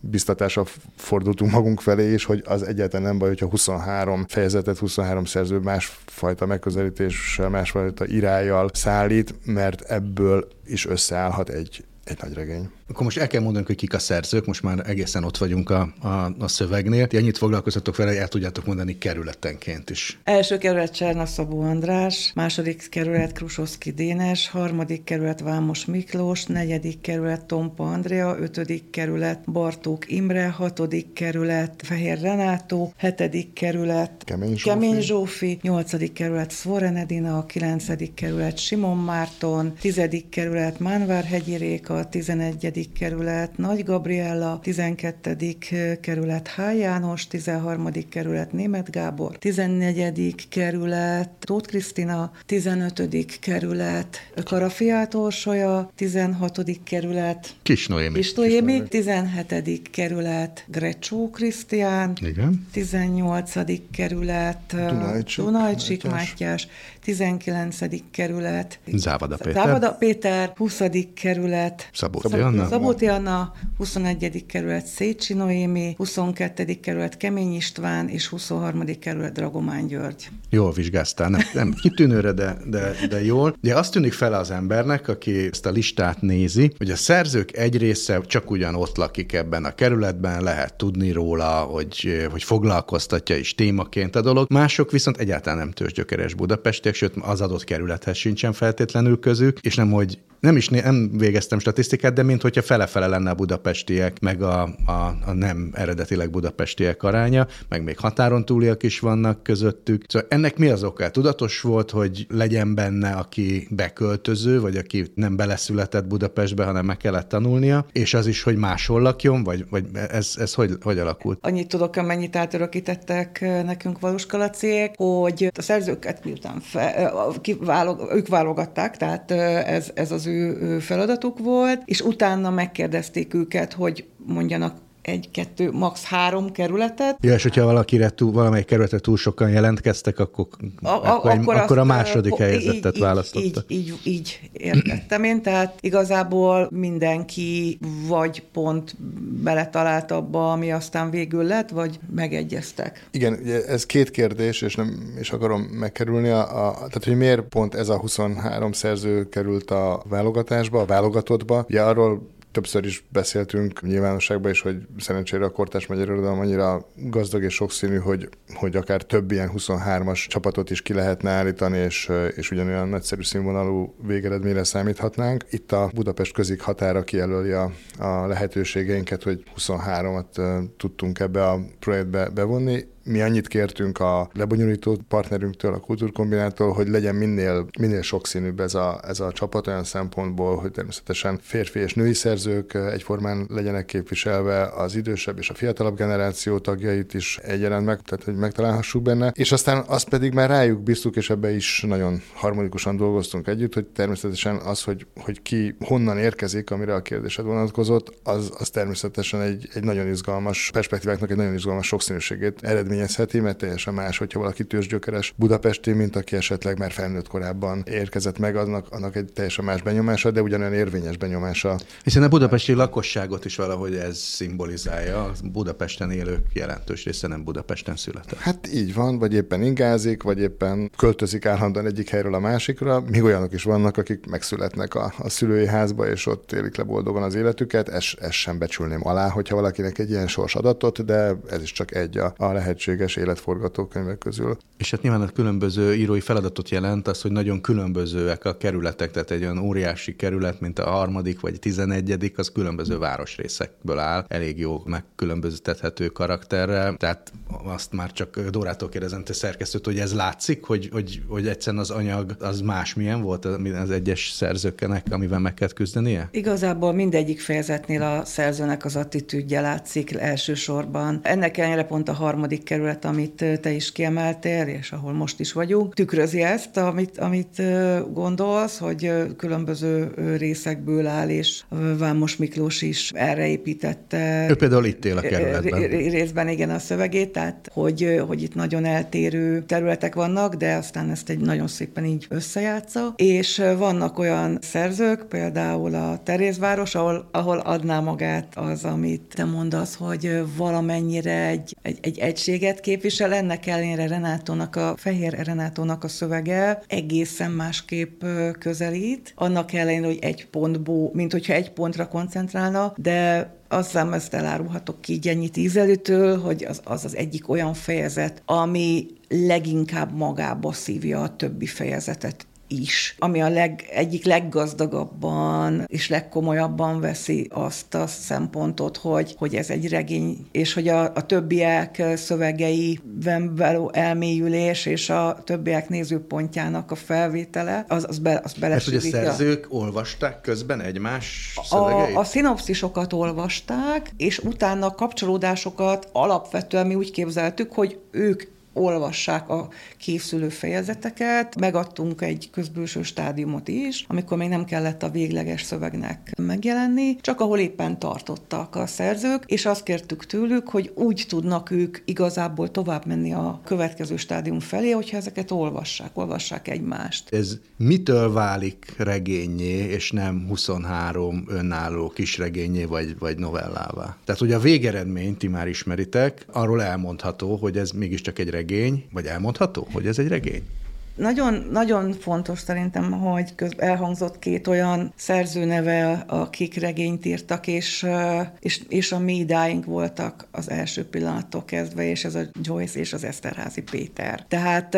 biztatásra fordultunk magunk felé is, hogy az egyáltalán nem baj, hogyha 23 fejezetet, 23 szerző másfajta megközelítéssel, másfajta irányjal szállít, mert ebből is összeállhat egy, egy nagy regény. Akkor most el kell mondanunk, hogy kik a szerzők, most már egészen ott vagyunk a, a, a szövegnél. Ti ennyit foglalkozatok vele, el tudjátok mondani kerületenként is. Első kerület Cserna Szabó András, második kerület Krusoszki Dénes, harmadik kerület Vámos Miklós, negyedik kerület Tompa Andrea, ötödik kerület Bartók Imre, hatodik kerület Fehér Renátó, hetedik kerület Kemény Zsófi, Kemény Zsófi nyolcadik kerület Szvoren Edina, kilencedik kerület Simon Márton, tizedik kerület Mánvárhegyi Réka, tizenegyedik kerület Nagy Gabriella, tizenkettedik kerület H. János, tizenharmadik kerület Német Gábor, tizennegyedik kerület Tóth Krisztina, tizenötödik kerület Karafiát Orsolya, tizenhatodik kerület Kis Noémi. Kis Noémi, tizenhetedik kerület Grecsó Krisztián, Igen. 18. kerület Dunajcsik Dunajcsik Mátyás. Mátyás, 19. kerület Závada Péter. Závada Péter, 20. kerület Szabóti Szab- Anna. Szabóti Anna, 21. kerület Szécsi Noémi, 22. kerület Kemény István, és 23. kerület Dragomán György. Jól vizsgáztál, nem, nem kitűnőre, de, de, de jól. Ugye azt tűnik fel az embernek, aki ezt a listát nézi, hogy a szerzők egy része csak ugyan ott lakik ebben a kerületben, lehet tudni róla, hogy, hogy foglalkoztatja is témaként a dolog. Mások viszont egyáltalán nem tőzsgyökeres budapestiek, sőt az adott kerülethez sincsen feltétlenül közük, és nem, hogy nem is nem végeztem statisztikát, de mint hogyha fele-fele lenne a budapestiek, meg a, a, a nem eredetileg budapestiek aránya, meg még határon túliak is vannak közöttük. Szóval ennek mi az oka? Tudatos volt, hogy legyen benne, aki beköltöző, vagy aki nem beleszületett Budapestbe, hanem meg kellett tanulnia, és az is, hogy máshol lakjon, vagy, vagy ez, ez hogy, hogy alakult? Annyit tudok, amennyit átörökítettek nekünk valuskalaciek, hogy a szerzőket miután fe, kiválog, ők válogatták, tehát ez, ez az ő feladatuk volt, és utána megkérdezték őket, hogy mondjanak egy-kettő, max. három kerületet. Ja, és hogyha valakire túl, valamelyik kerületre túl sokan jelentkeztek, akkor, A, a, akkor, egy, akkor, akkor a második így, választotta. Így, így, így, így értettem én, tehát igazából mindenki vagy pont beletalált abba, ami aztán végül lett, vagy megegyeztek. Igen, ugye ez két kérdés, és nem is akarom megkerülni. A, a, tehát, hogy miért pont ez a 23 szerző került a válogatásba, a válogatottba. Ugye arról többször is beszéltünk nyilvánosságban is, hogy szerencsére a kortás magyar irodalom annyira gazdag és sokszínű, hogy, hogy akár több ilyen 23-as csapatot is ki lehetne állítani, és, és ugyanolyan nagyszerű színvonalú végeredményre számíthatnánk. Itt a Budapest közik határa kijelöli a, a lehetőségeinket, hogy 23-at tudtunk ebbe a projektbe bevonni mi annyit kértünk a lebonyolító partnerünktől, a kultúrkombinától, hogy legyen minél, minél sokszínűbb ez a, ez a csapat olyan szempontból, hogy természetesen férfi és női szerzők egyformán legyenek képviselve, az idősebb és a fiatalabb generáció tagjait is egyaránt meg, tehát hogy megtalálhassuk benne, és aztán azt pedig már rájuk bíztuk, és ebbe is nagyon harmonikusan dolgoztunk együtt, hogy természetesen az, hogy, hogy ki honnan érkezik, amire a kérdésed vonatkozott, az, az természetesen egy, egy nagyon izgalmas perspektíváknak egy nagyon izgalmas sokszínűségét eredmény eredményezheti, mert teljesen más, hogyha valaki tőzsgyökeres budapesti, mint aki esetleg már felnőtt korában érkezett meg, annak, annak egy teljesen más benyomása, de ugyanolyan érvényes benyomása. Hiszen a budapesti lakosságot is valahogy ez szimbolizálja. A Budapesten élők jelentős része nem Budapesten született. Hát így van, vagy éppen ingázik, vagy éppen költözik állandóan egyik helyről a másikra. Még olyanok is vannak, akik megszületnek a, a szülői házba, és ott élik le boldogan az életüket. Ezt, ezt sem becsülném alá, hogyha valakinek egy ilyen sors adatot, de ez is csak egy a, a lehetséges lehetséges életforgatókönyvek közül. És hát nyilván a különböző írói feladatot jelent az, hogy nagyon különbözőek a kerületek, tehát egy olyan óriási kerület, mint a harmadik vagy tizenegyedik, az különböző városrészekből áll, elég jó megkülönböztethető karakterrel, tehát azt már csak Dórától kérdezem, te szerkesztőt, hogy ez látszik, hogy, hogy, hogy egyszerűen az anyag az másmilyen volt az egyes szerzőknek, amivel meg kellett küzdenie? Igazából mindegyik fejezetnél a szerzőnek az attitűdje látszik elsősorban. Ennek ellenére pont a harmadik kerület, amit te is kiemeltél, és ahol most is vagyunk, tükrözi ezt, amit, amit gondolsz, hogy különböző részekből áll, és Vámos Miklós is erre építette. Ő például itt él a kerületben. Részben igen a szövegét, tehát hogy, hogy itt nagyon eltérő területek vannak, de aztán ezt egy nagyon szépen így összejátsza. És vannak olyan szerzők, például a Terézváros, ahol, ahol adná magát az, amit te mondasz, hogy valamennyire egy, egy, egy egység minőséget képvisel, ennek ellenére Renátónak a, Fehér Renátónak a szövege egészen másképp közelít, annak ellenére, hogy egy pontból, mint hogyha egy pontra koncentrálna, de azzal ezt elárulhatok ki Gyenyi Tízelőtől, hogy az, az az egyik olyan fejezet, ami leginkább magába szívja a többi fejezetet is, ami a leg, egyik leggazdagabban és legkomolyabban veszi azt a szempontot, hogy, hogy ez egy regény, és hogy a, a többiek szövegeiben való elmélyülés és a többiek nézőpontjának a felvétele, az, az, be, az belesülik. Mert hogy a szerzők olvasták közben egymás szövegeit? A, a szinopszisokat olvasták, és utána kapcsolódásokat alapvetően mi úgy képzeltük, hogy ők olvassák a készülő fejezeteket. Megadtunk egy közbülső stádiumot is, amikor még nem kellett a végleges szövegnek megjelenni, csak ahol éppen tartottak a szerzők, és azt kértük tőlük, hogy úgy tudnak ők igazából tovább menni a következő stádium felé, hogyha ezeket olvassák, olvassák egymást. Ez mitől válik regényé, és nem 23 önálló kisregényé vagy, vagy novellává? Tehát, hogy a végeredményt ti már ismeritek, arról elmondható, hogy ez mégiscsak egy regény, regény, vagy elmondható, hogy ez egy regény? Nagyon, nagyon fontos szerintem, hogy köz, elhangzott két olyan szerzőneve, akik regényt írtak, és, és, és a mi voltak az első pillanattól kezdve, és ez a Joyce és az Eszterházi Péter. Tehát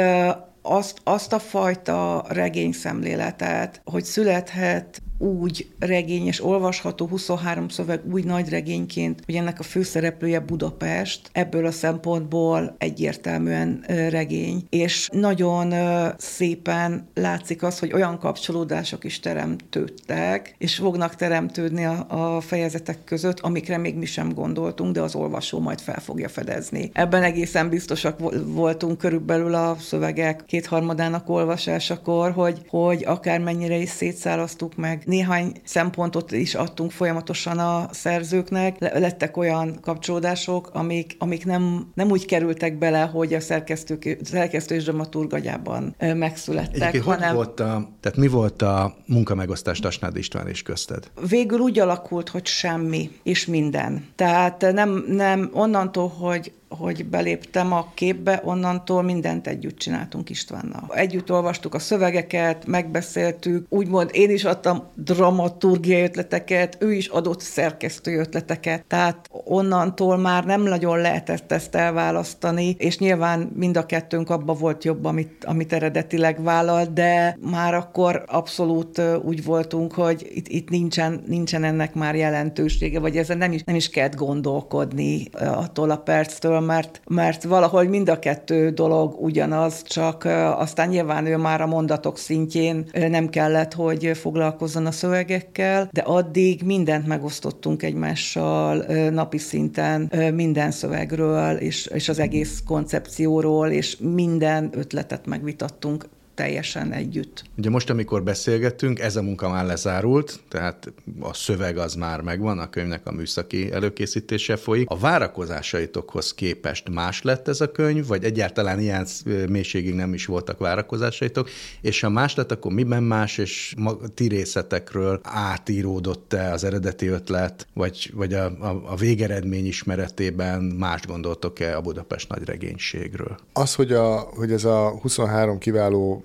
azt, azt a fajta regényszemléletet, hogy születhet úgy regény és olvasható 23 szöveg úgy nagy regényként, hogy ennek a főszereplője Budapest, ebből a szempontból egyértelműen regény, és nagyon szépen látszik az, hogy olyan kapcsolódások is teremtődtek, és fognak teremtődni a, a fejezetek között, amikre még mi sem gondoltunk, de az olvasó majd fel fogja fedezni. Ebben egészen biztosak voltunk körülbelül a szövegek kétharmadának olvasásakor, hogy, hogy akármennyire is szétszálasztuk meg néhány szempontot is adtunk folyamatosan a szerzőknek. Lettek olyan kapcsolódások, amik, amik nem, nem úgy kerültek bele, hogy a szerkesztők, szerkesztő és dramaturg agyában megszülettek. Egyébként hanem... hogy volt a, tehát mi volt a munkamegosztás Tasnád István és közted? Végül úgy alakult, hogy semmi és minden. Tehát nem, nem onnantól, hogy hogy beléptem a képbe, onnantól mindent együtt csináltunk Istvánnal. Együtt olvastuk a szövegeket, megbeszéltük, úgymond én is adtam dramaturgiai ötleteket, ő is adott szerkesztő ötleteket, tehát onnantól már nem nagyon lehetett ezt elválasztani, és nyilván mind a kettőnk abba volt jobb, amit, amit eredetileg vállalt, de már akkor abszolút úgy voltunk, hogy itt, itt nincsen, nincsen ennek már jelentősége, vagy ezen nem is, nem is kellett gondolkodni attól a perctől, mert, mert valahogy mind a kettő dolog ugyanaz, csak aztán nyilván ő már a mondatok szintjén nem kellett, hogy foglalkozzon a szövegekkel, de addig mindent megosztottunk egymással napi szinten, minden szövegről, és, és az egész koncepcióról, és minden ötletet megvitattunk teljesen együtt. Ugye most, amikor beszélgettünk, ez a munka már lezárult, tehát a szöveg az már megvan, a könyvnek a műszaki előkészítése folyik. A várakozásaitokhoz képest más lett ez a könyv, vagy egyáltalán ilyen mélységig nem is voltak várakozásaitok, és ha más lett, akkor miben más, és ti részletekről átíródott-e az eredeti ötlet, vagy, vagy a, a, a végeredmény ismeretében más gondoltok-e a Budapest nagy regénységről? Az, hogy, a, hogy ez a 23 kiváló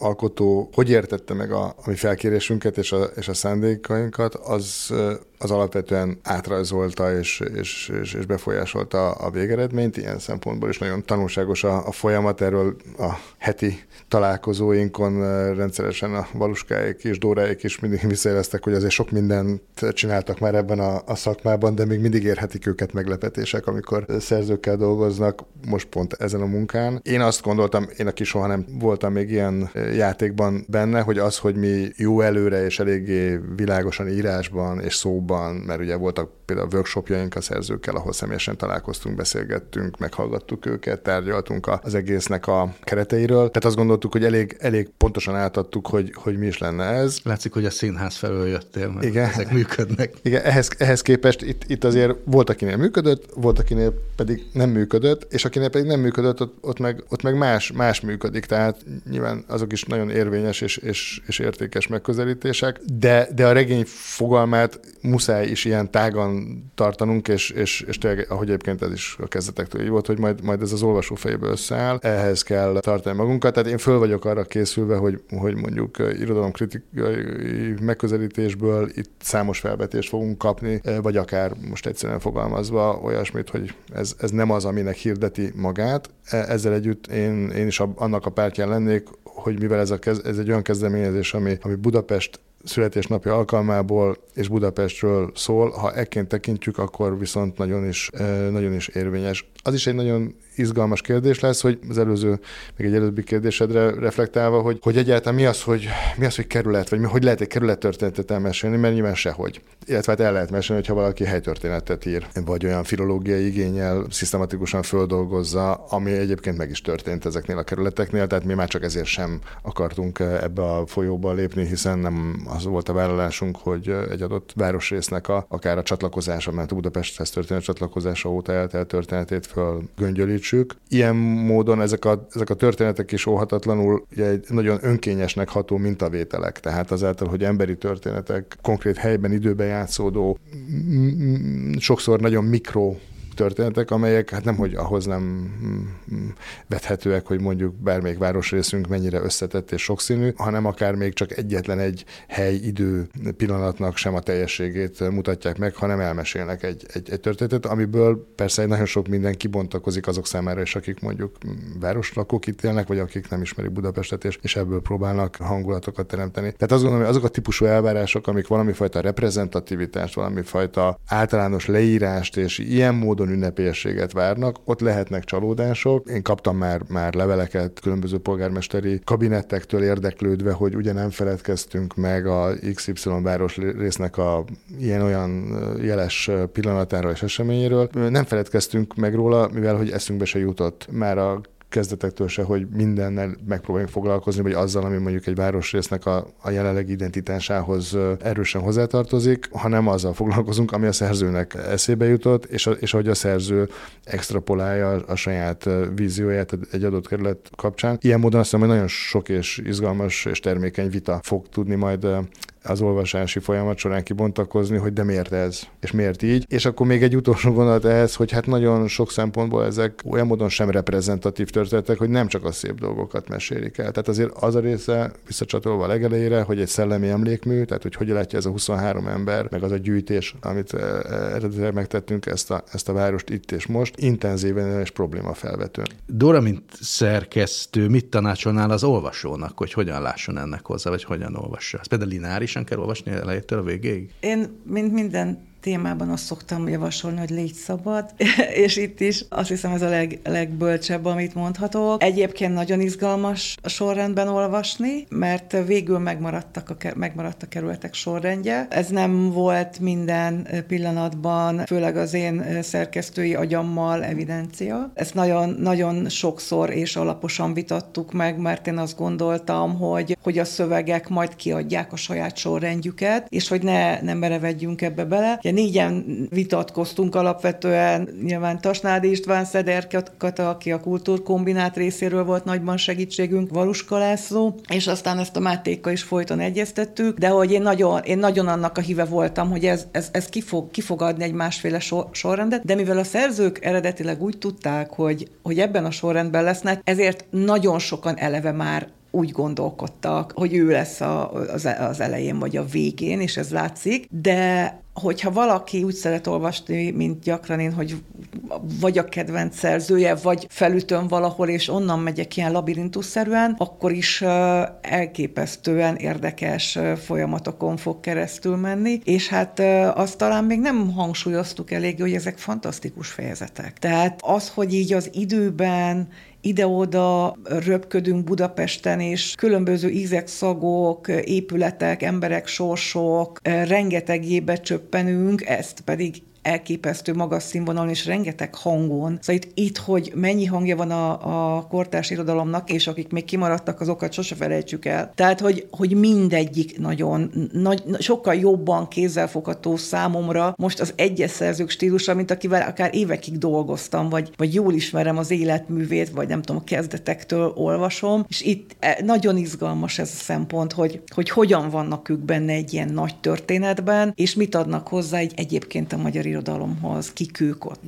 alkotó hogy értette meg a, a mi felkérésünket és a, és a szándékainkat, az, az alapvetően átrajzolta és, és, és, és befolyásolta a végeredményt. Ilyen szempontból is nagyon tanulságos a, a folyamat. Erről a heti találkozóinkon rendszeresen a Valuskáik és Dóráik is mindig visszajeleztek, hogy azért sok mindent csináltak már ebben a, a szakmában, de még mindig érhetik őket meglepetések, amikor szerzőkkel dolgoznak, most pont ezen a munkán. Én azt gondoltam, én aki soha nem voltam még ilyen játékban benne, hogy az, hogy mi jó előre és eléggé világosan írásban és szóban, mert ugye voltak például workshopjaink a szerzőkkel, ahol személyesen találkoztunk, beszélgettünk, meghallgattuk őket, tárgyaltunk az egésznek a kereteiről. Tehát azt gondoltuk, hogy elég, elég pontosan átadtuk, hogy, hogy mi is lenne ez. Látszik, hogy a színház felől jöttél, mert Igen. ezek működnek. Igen, ehhez, ehhez képest itt, itt azért volt, akinél működött, volt, akinél pedig nem működött, és akinél pedig nem működött, ott, ott, meg, ott meg más, más működik. Tehát nyilván azok is is nagyon érvényes és, és, és értékes megközelítések, de, de a regény fogalmát muszáj is ilyen tágan tartanunk, és, és, és tényleg, ahogy egyébként ez is a kezdetektől így volt, hogy majd, majd ez az olvasó fejéből összeáll, ehhez kell tartani magunkat. Tehát én föl vagyok arra készülve, hogy, hogy mondjuk irodalomkritikai megközelítésből itt számos felvetést fogunk kapni, vagy akár most egyszerűen fogalmazva olyasmit, hogy ez, ez nem az, aminek hirdeti magát. E, ezzel együtt én, én is annak a pártján lennék, hogy mivel ez, a kez, ez egy olyan kezdeményezés, ami, ami Budapest születésnapi alkalmából és Budapestről szól, ha ekként tekintjük, akkor viszont nagyon is, nagyon is érvényes. Az is egy nagyon izgalmas kérdés lesz, hogy az előző, még egy előbbi kérdésedre reflektálva, hogy, hogy egyáltalán mi az, hogy, mi az, hogy kerület, vagy mi, hogy lehet egy kerülettörténetet elmesélni, mert nyilván sehogy. Illetve hát el lehet mesélni, hogyha valaki helytörténetet ír, vagy olyan filológiai igényel szisztematikusan földolgozza, ami egyébként meg is történt ezeknél a kerületeknél, tehát mi már csak ezért sem akartunk ebbe a folyóba lépni, hiszen nem az volt a vállalásunk, hogy egy adott városrésznek a, akár a csatlakozása, mert Budapesthez történő csatlakozása óta eltelt történetét föl göngyölítsük. Ilyen módon ezek a, ezek a történetek is óhatatlanul ugye, egy nagyon önkényesnek ható mintavételek. Tehát azáltal, hogy emberi történetek konkrét helyben, időben játszódó, sokszor nagyon mikro történetek, amelyek hát nem, hogy ahhoz nem mm, vethetőek, hogy mondjuk bármelyik városrészünk mennyire összetett és sokszínű, hanem akár még csak egyetlen egy hely, idő pillanatnak sem a teljességét mutatják meg, hanem elmesélnek egy, egy, egy történetet, amiből persze egy nagyon sok minden kibontakozik azok számára is, akik mondjuk városlakók itt élnek, vagy akik nem ismerik Budapestet, és, és ebből próbálnak hangulatokat teremteni. Tehát azt gondolom, hogy azok a típusú elvárások, amik valami fajta reprezentativitást, valami fajta általános leírást és ilyen módon ünnepélyességet várnak, ott lehetnek csalódások. Én kaptam már, már leveleket különböző polgármesteri kabinettektől érdeklődve, hogy ugye nem feledkeztünk meg a XY város résznek a ilyen-olyan jeles pillanatáról és eseményéről. Nem feledkeztünk meg róla, mivel hogy eszünkbe se jutott már a kezdetektől se, hogy mindennel megpróbáljunk foglalkozni, vagy azzal, ami mondjuk egy városrésznek a, a jelenlegi identitásához erősen hozzátartozik, hanem azzal foglalkozunk, ami a szerzőnek eszébe jutott, és, a, és ahogy a szerző extrapolálja a saját vízióját egy adott kerület kapcsán. Ilyen módon azt hiszem, hogy nagyon sok és izgalmas és termékeny vita fog tudni majd az olvasási folyamat során kibontakozni, hogy de miért ez, és miért így. És akkor még egy utolsó gondolat ehhez, hogy hát nagyon sok szempontból ezek olyan módon sem reprezentatív történetek, hogy nem csak a szép dolgokat mesélik el. Tehát azért az a része, visszacsatolva a legelejére, hogy egy szellemi emlékmű, tehát hogy hogy látja ez a 23 ember, meg az a gyűjtés, amit eh, eredetileg megtettünk ezt a, ezt a várost itt és most, intenzíven és probléma felvető. Dora, mint szerkesztő, mit tanácsolnál az olvasónak, hogy hogyan lásson ennek hozzá, vagy hogyan olvassa? Ez például lineáris lineárisan kell olvasni elejétől a végéig? Én, mint minden témában azt szoktam javasolni, hogy légy szabad, *laughs* és itt is azt hiszem ez a leg, legbölcsebb, amit mondhatok. Egyébként nagyon izgalmas a sorrendben olvasni, mert végül megmaradtak a, megmaradt a kerületek sorrendje. Ez nem volt minden pillanatban, főleg az én szerkesztői agyammal evidencia. Ezt nagyon, nagyon sokszor és alaposan vitattuk meg, mert én azt gondoltam, hogy, hogy a szövegek majd kiadják a saját sorrendjüket, és hogy ne, ne merevedjünk ebbe bele. Ugye négyen vitatkoztunk alapvetően, nyilván Tasnádi István Szeder Kata, aki a kultúrkombinát részéről volt nagyban segítségünk, Valuska László, és aztán ezt a Mátékkal is folyton egyeztettük, de hogy én nagyon, én nagyon annak a híve voltam, hogy ez, ez, ez ki, fog, ki fog adni egy másféle sor, sorrendet, de mivel a szerzők eredetileg úgy tudták, hogy, hogy ebben a sorrendben lesznek, ezért nagyon sokan eleve már úgy gondolkodtak, hogy ő lesz a, az, az elején vagy a végén, és ez látszik, de hogyha valaki úgy szeret olvasni, mint gyakran én, hogy vagy a kedvenc szerzője, vagy felütöm valahol, és onnan megyek ilyen labirintusszerűen, akkor is elképesztően érdekes folyamatokon fog keresztül menni, és hát azt talán még nem hangsúlyoztuk elég, hogy ezek fantasztikus fejezetek. Tehát az, hogy így az időben ide-oda röpködünk Budapesten, és különböző ízek, szagok, épületek, emberek, sorsok, rengeteg csöppenünk, ezt pedig elképesztő magas színvonalon és rengeteg hangon. Szóval itt, itt hogy mennyi hangja van a, a kortárs irodalomnak, és akik még kimaradtak, azokat sose felejtsük el. Tehát, hogy, hogy mindegyik nagyon, nagy, sokkal jobban kézzelfogható számomra most az egyes szerzők stílusa, mint akivel akár évekig dolgoztam, vagy, vagy jól ismerem az életművét, vagy nem tudom, a kezdetektől olvasom, és itt e, nagyon izgalmas ez a szempont, hogy, hogy hogyan vannak ők benne egy ilyen nagy történetben, és mit adnak hozzá egy egyébként a magyar irodalomhoz, kik ők ott.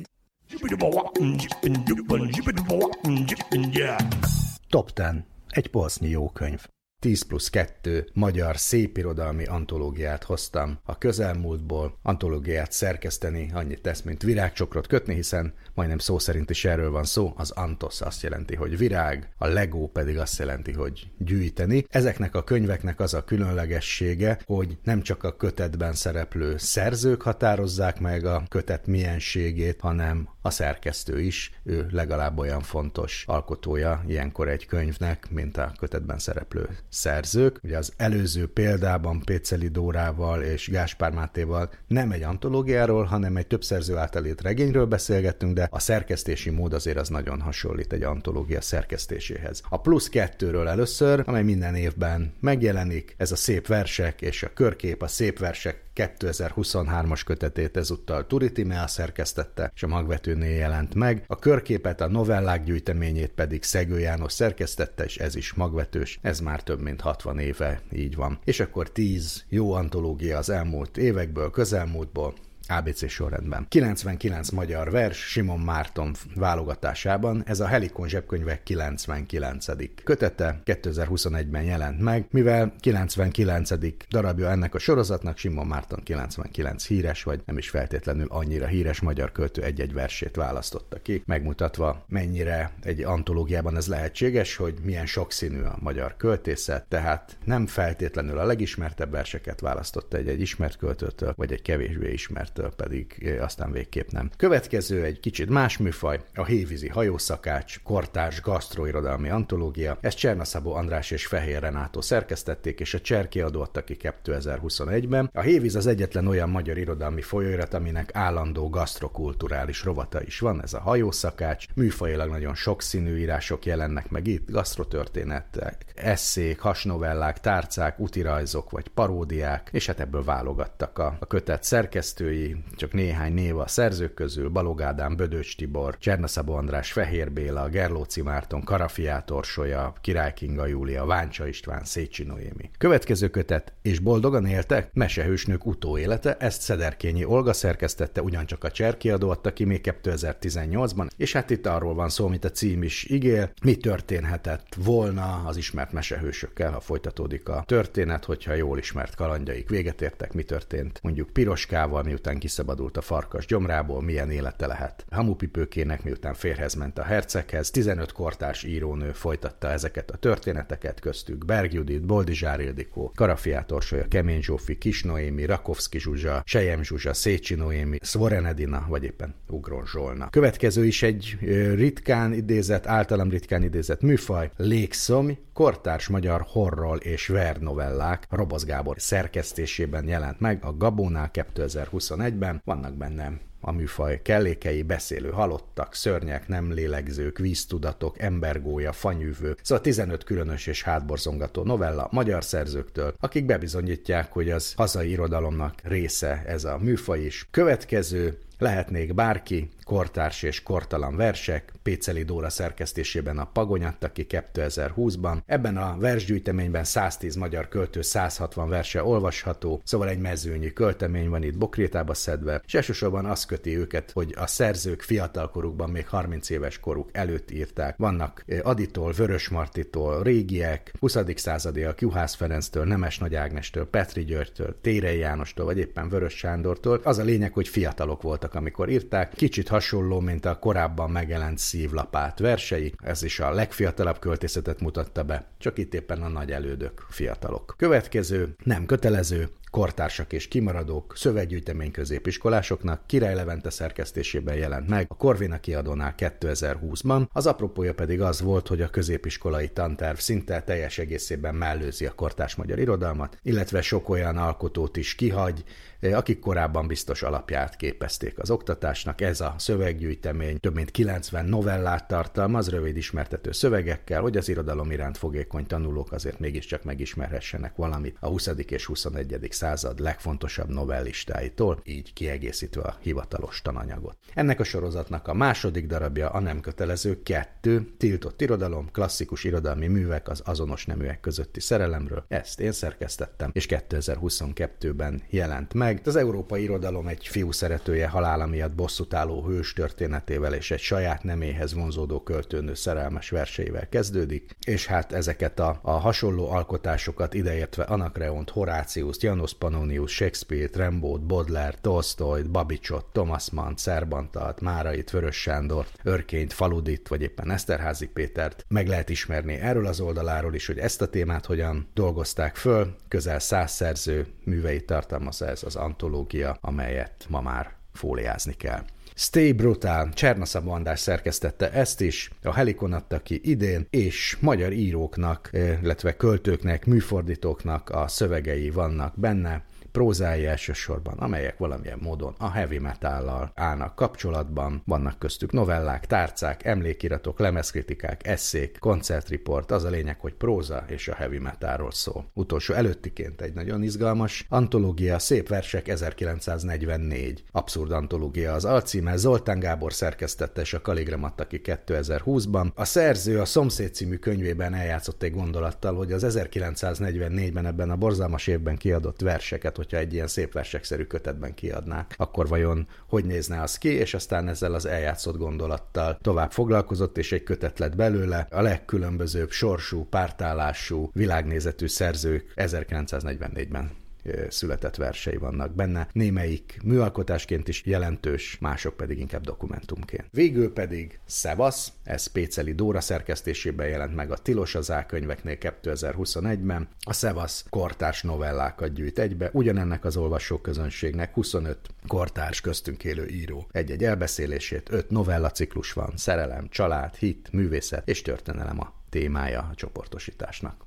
Top 10. Egy polsznyi jó könyv. 10 plusz 2 magyar szépirodalmi antológiát hoztam a közelmúltból. Antológiát szerkeszteni annyit tesz, mint virágcsokrot kötni, hiszen majdnem szó szerint is erről van szó. Az antos azt jelenti, hogy virág, a legó pedig azt jelenti, hogy gyűjteni. Ezeknek a könyveknek az a különlegessége, hogy nem csak a kötetben szereplő szerzők határozzák meg a kötet mienségét, hanem a szerkesztő is, ő legalább olyan fontos alkotója ilyenkor egy könyvnek, mint a kötetben szereplő szerzők. Ugye az előző példában Péceli Dórával és Gáspár Mátéval nem egy antológiáról, hanem egy több szerző által írt regényről beszélgettünk, de a szerkesztési mód azért az nagyon hasonlít egy antológia szerkesztéséhez. A plusz kettőről először, amely minden évben megjelenik, ez a szép versek és a körkép, a szép versek 2023-as kötetét ezúttal Turi Timea szerkesztette, és a magvetőnél jelent meg. A körképet, a novellák gyűjteményét pedig Szegő János szerkesztette, és ez is magvetős. Ez már több mint 60 éve így van. És akkor 10 jó antológia az elmúlt évekből, közelmúltból, ABC sorrendben. 99 magyar vers Simon Márton válogatásában, ez a Helikon zsebkönyvek 99. kötete 2021-ben jelent meg, mivel 99. darabja ennek a sorozatnak Simon Márton 99 híres, vagy nem is feltétlenül annyira híres magyar költő egy-egy versét választotta ki, megmutatva mennyire egy antológiában ez lehetséges, hogy milyen sokszínű a magyar költészet, tehát nem feltétlenül a legismertebb verseket választotta egy-egy ismert költőtől, vagy egy kevésbé ismert ettől pedig aztán végképp nem. Következő egy kicsit más műfaj, a Hévízi hajószakács, kortárs gasztroirodalmi antológia. Ezt Csernaszabó András és Fehér Renátó szerkesztették, és a Cser kiadó adta ki 2021-ben. A Hévíz az egyetlen olyan magyar irodalmi folyóirat, aminek állandó gasztrokulturális rovata is van, ez a hajószakács. Műfajilag nagyon sokszínű írások jelennek meg itt, gasztrotörténetek, eszék, hasnovellák, tárcák, utirajzok vagy paródiák, és hát ebből válogattak a, a kötet szerkesztői, csak néhány név a szerzők közül, Balog Ádám, Bödöcs Tibor, Csernaszabó András, Fehér Béla, Gerlóci Márton, Karafiát Orsolya, Király Kinga Júlia, Váncsa István, Szécsi Noémi. Következő kötet, és boldogan éltek, Mesehősnők utóélete, ezt Szederkényi Olga szerkesztette, ugyancsak a Cserkiadó adta ki még 2018-ban, és hát itt arról van szó, mint a cím is ígér, mi történhetett volna az ismert mesehősökkel, ha folytatódik a történet, hogyha jól ismert kalandjaik véget értek, mi történt mondjuk Piroskával, miután miután kiszabadult a farkas gyomrából, milyen élete lehet. Hamupipőkének miután férhez ment a herceghez, 15 kortárs írónő folytatta ezeket a történeteket, köztük Berg Judit, Boldizsár Ildikó, Karafiát Orsolya, Kemény Zsófi, Kis Noémi, Rakovszki Zsuzsa, Sejem Zsuzsa, Szécsi Noémi, Svoren Edina, vagy éppen Ugron Zsolna. Következő is egy ritkán idézett, általam ritkán idézett műfaj, légszom, kortárs magyar horror és ver novellák Roboz Gábor szerkesztésében jelent meg a Gabónál 2021 21-ben, vannak benne a műfaj kellékei, beszélő halottak, szörnyek, nem lélegzők, víztudatok, embergója, fanyűvő, szóval 15 különös és hátborzongató novella magyar szerzőktől, akik bebizonyítják, hogy az hazai irodalomnak része ez a műfaj is. Következő lehetnék bárki, kortárs és kortalan versek, Péceli Dóra szerkesztésében a Pagonyat, aki 2020-ban. Ebben a versgyűjteményben 110 magyar költő 160 verse olvasható, szóval egy mezőnyi költemény van itt bokrétába szedve, és elsősorban az köti őket, hogy a szerzők fiatalkorukban még 30 éves koruk előtt írták. Vannak eh, Aditól, Vörös Martitól, régiek, 20. századiak, Juhász Ferenctől, Nemes Nagy Ágnestől, Petri Györgytől, Térei Jánostól, vagy éppen Vörös Sándortól. Az a lényeg, hogy fiatalok voltak, amikor írták. Kicsit hasonló, mint a korábban megjelent szívlapát versei. Ez is a legfiatalabb költészetet mutatta be, csak itt éppen a nagy elődök fiatalok. Következő, nem kötelező, kortársak és kimaradók, szöveggyűjtemény középiskolásoknak, Király Levente szerkesztésében jelent meg, a Korvina kiadónál 2020-ban, az apropója pedig az volt, hogy a középiskolai tanterv szinte teljes egészében mellőzi a kortárs magyar irodalmat, illetve sok olyan alkotót is kihagy, akik korábban biztos alapját képezték az oktatásnak. Ez a szöveggyűjtemény több mint 90 novellát tartalmaz, rövid ismertető szövegekkel, hogy az irodalom iránt fogékony tanulók azért mégiscsak megismerhessenek valamit a 20. és 21. század legfontosabb novellistáitól, így kiegészítve a hivatalos tananyagot. Ennek a sorozatnak a második darabja a nem kötelező kettő, tiltott irodalom, klasszikus irodalmi művek az azonos neműek közötti szerelemről. Ezt én szerkesztettem, és 2022-ben jelent meg. Az európai irodalom egy fiú szeretője halála miatt bosszútálló hős történetével és egy saját neméhez vonzódó költőnő szerelmes verseivel kezdődik, és hát ezeket a, a hasonló alkotásokat ideértve Anakreont, Horácius, Janos Pannonius, Shakespeare-t, Rembót, Baudelaire, Tolstoyt, Babicsot, Thomas Mann, Szerbantat, Márait, Vörös Sándort, Örkényt, Faludit, vagy éppen Eszterházi Pétert meg lehet ismerni erről az oldaláról is, hogy ezt a témát hogyan dolgozták föl. Közel száz szerző műveit tartalmaz ez az antológia, amelyet ma már fóliázni kell. Stay Brutal, Csernaszab András szerkesztette ezt is, a Helikon adta ki idén, és magyar íróknak, illetve költőknek, műfordítóknak a szövegei vannak benne prózái elsősorban, amelyek valamilyen módon a heavy metállal állnak kapcsolatban, vannak köztük novellák, tárcák, emlékiratok, lemezkritikák, eszék, koncertriport, az a lényeg, hogy próza és a heavy metalról szól. Utolsó előttiként egy nagyon izgalmas antológia, szép versek 1944. Abszurd antológia az alcíme, Zoltán Gábor szerkesztette és a Kaligram adta ki 2020-ban. A szerző a Szomszéd című könyvében eljátszott egy gondolattal, hogy az 1944-ben ebben a borzalmas évben kiadott verseket, hogyha egy ilyen szép versekszerű kötetben kiadnák, akkor vajon hogy nézne az ki, és aztán ezzel az eljátszott gondolattal tovább foglalkozott, és egy kötet lett belőle. A legkülönbözőbb sorsú, pártállású, világnézetű szerzők 1944-ben született versei vannak benne, némelyik műalkotásként is jelentős, mások pedig inkább dokumentumként. Végül pedig Szevasz, ez Péceli Dóra szerkesztésében jelent meg a Tilos az könyveknél 2021-ben. A Szevasz kortárs novellákat gyűjt egybe, ugyanennek az olvasóközönségnek 25 kortárs köztünk élő író. Egy-egy elbeszélését, öt novella ciklus van, szerelem, család, hit, művészet és történelem a témája a csoportosításnak.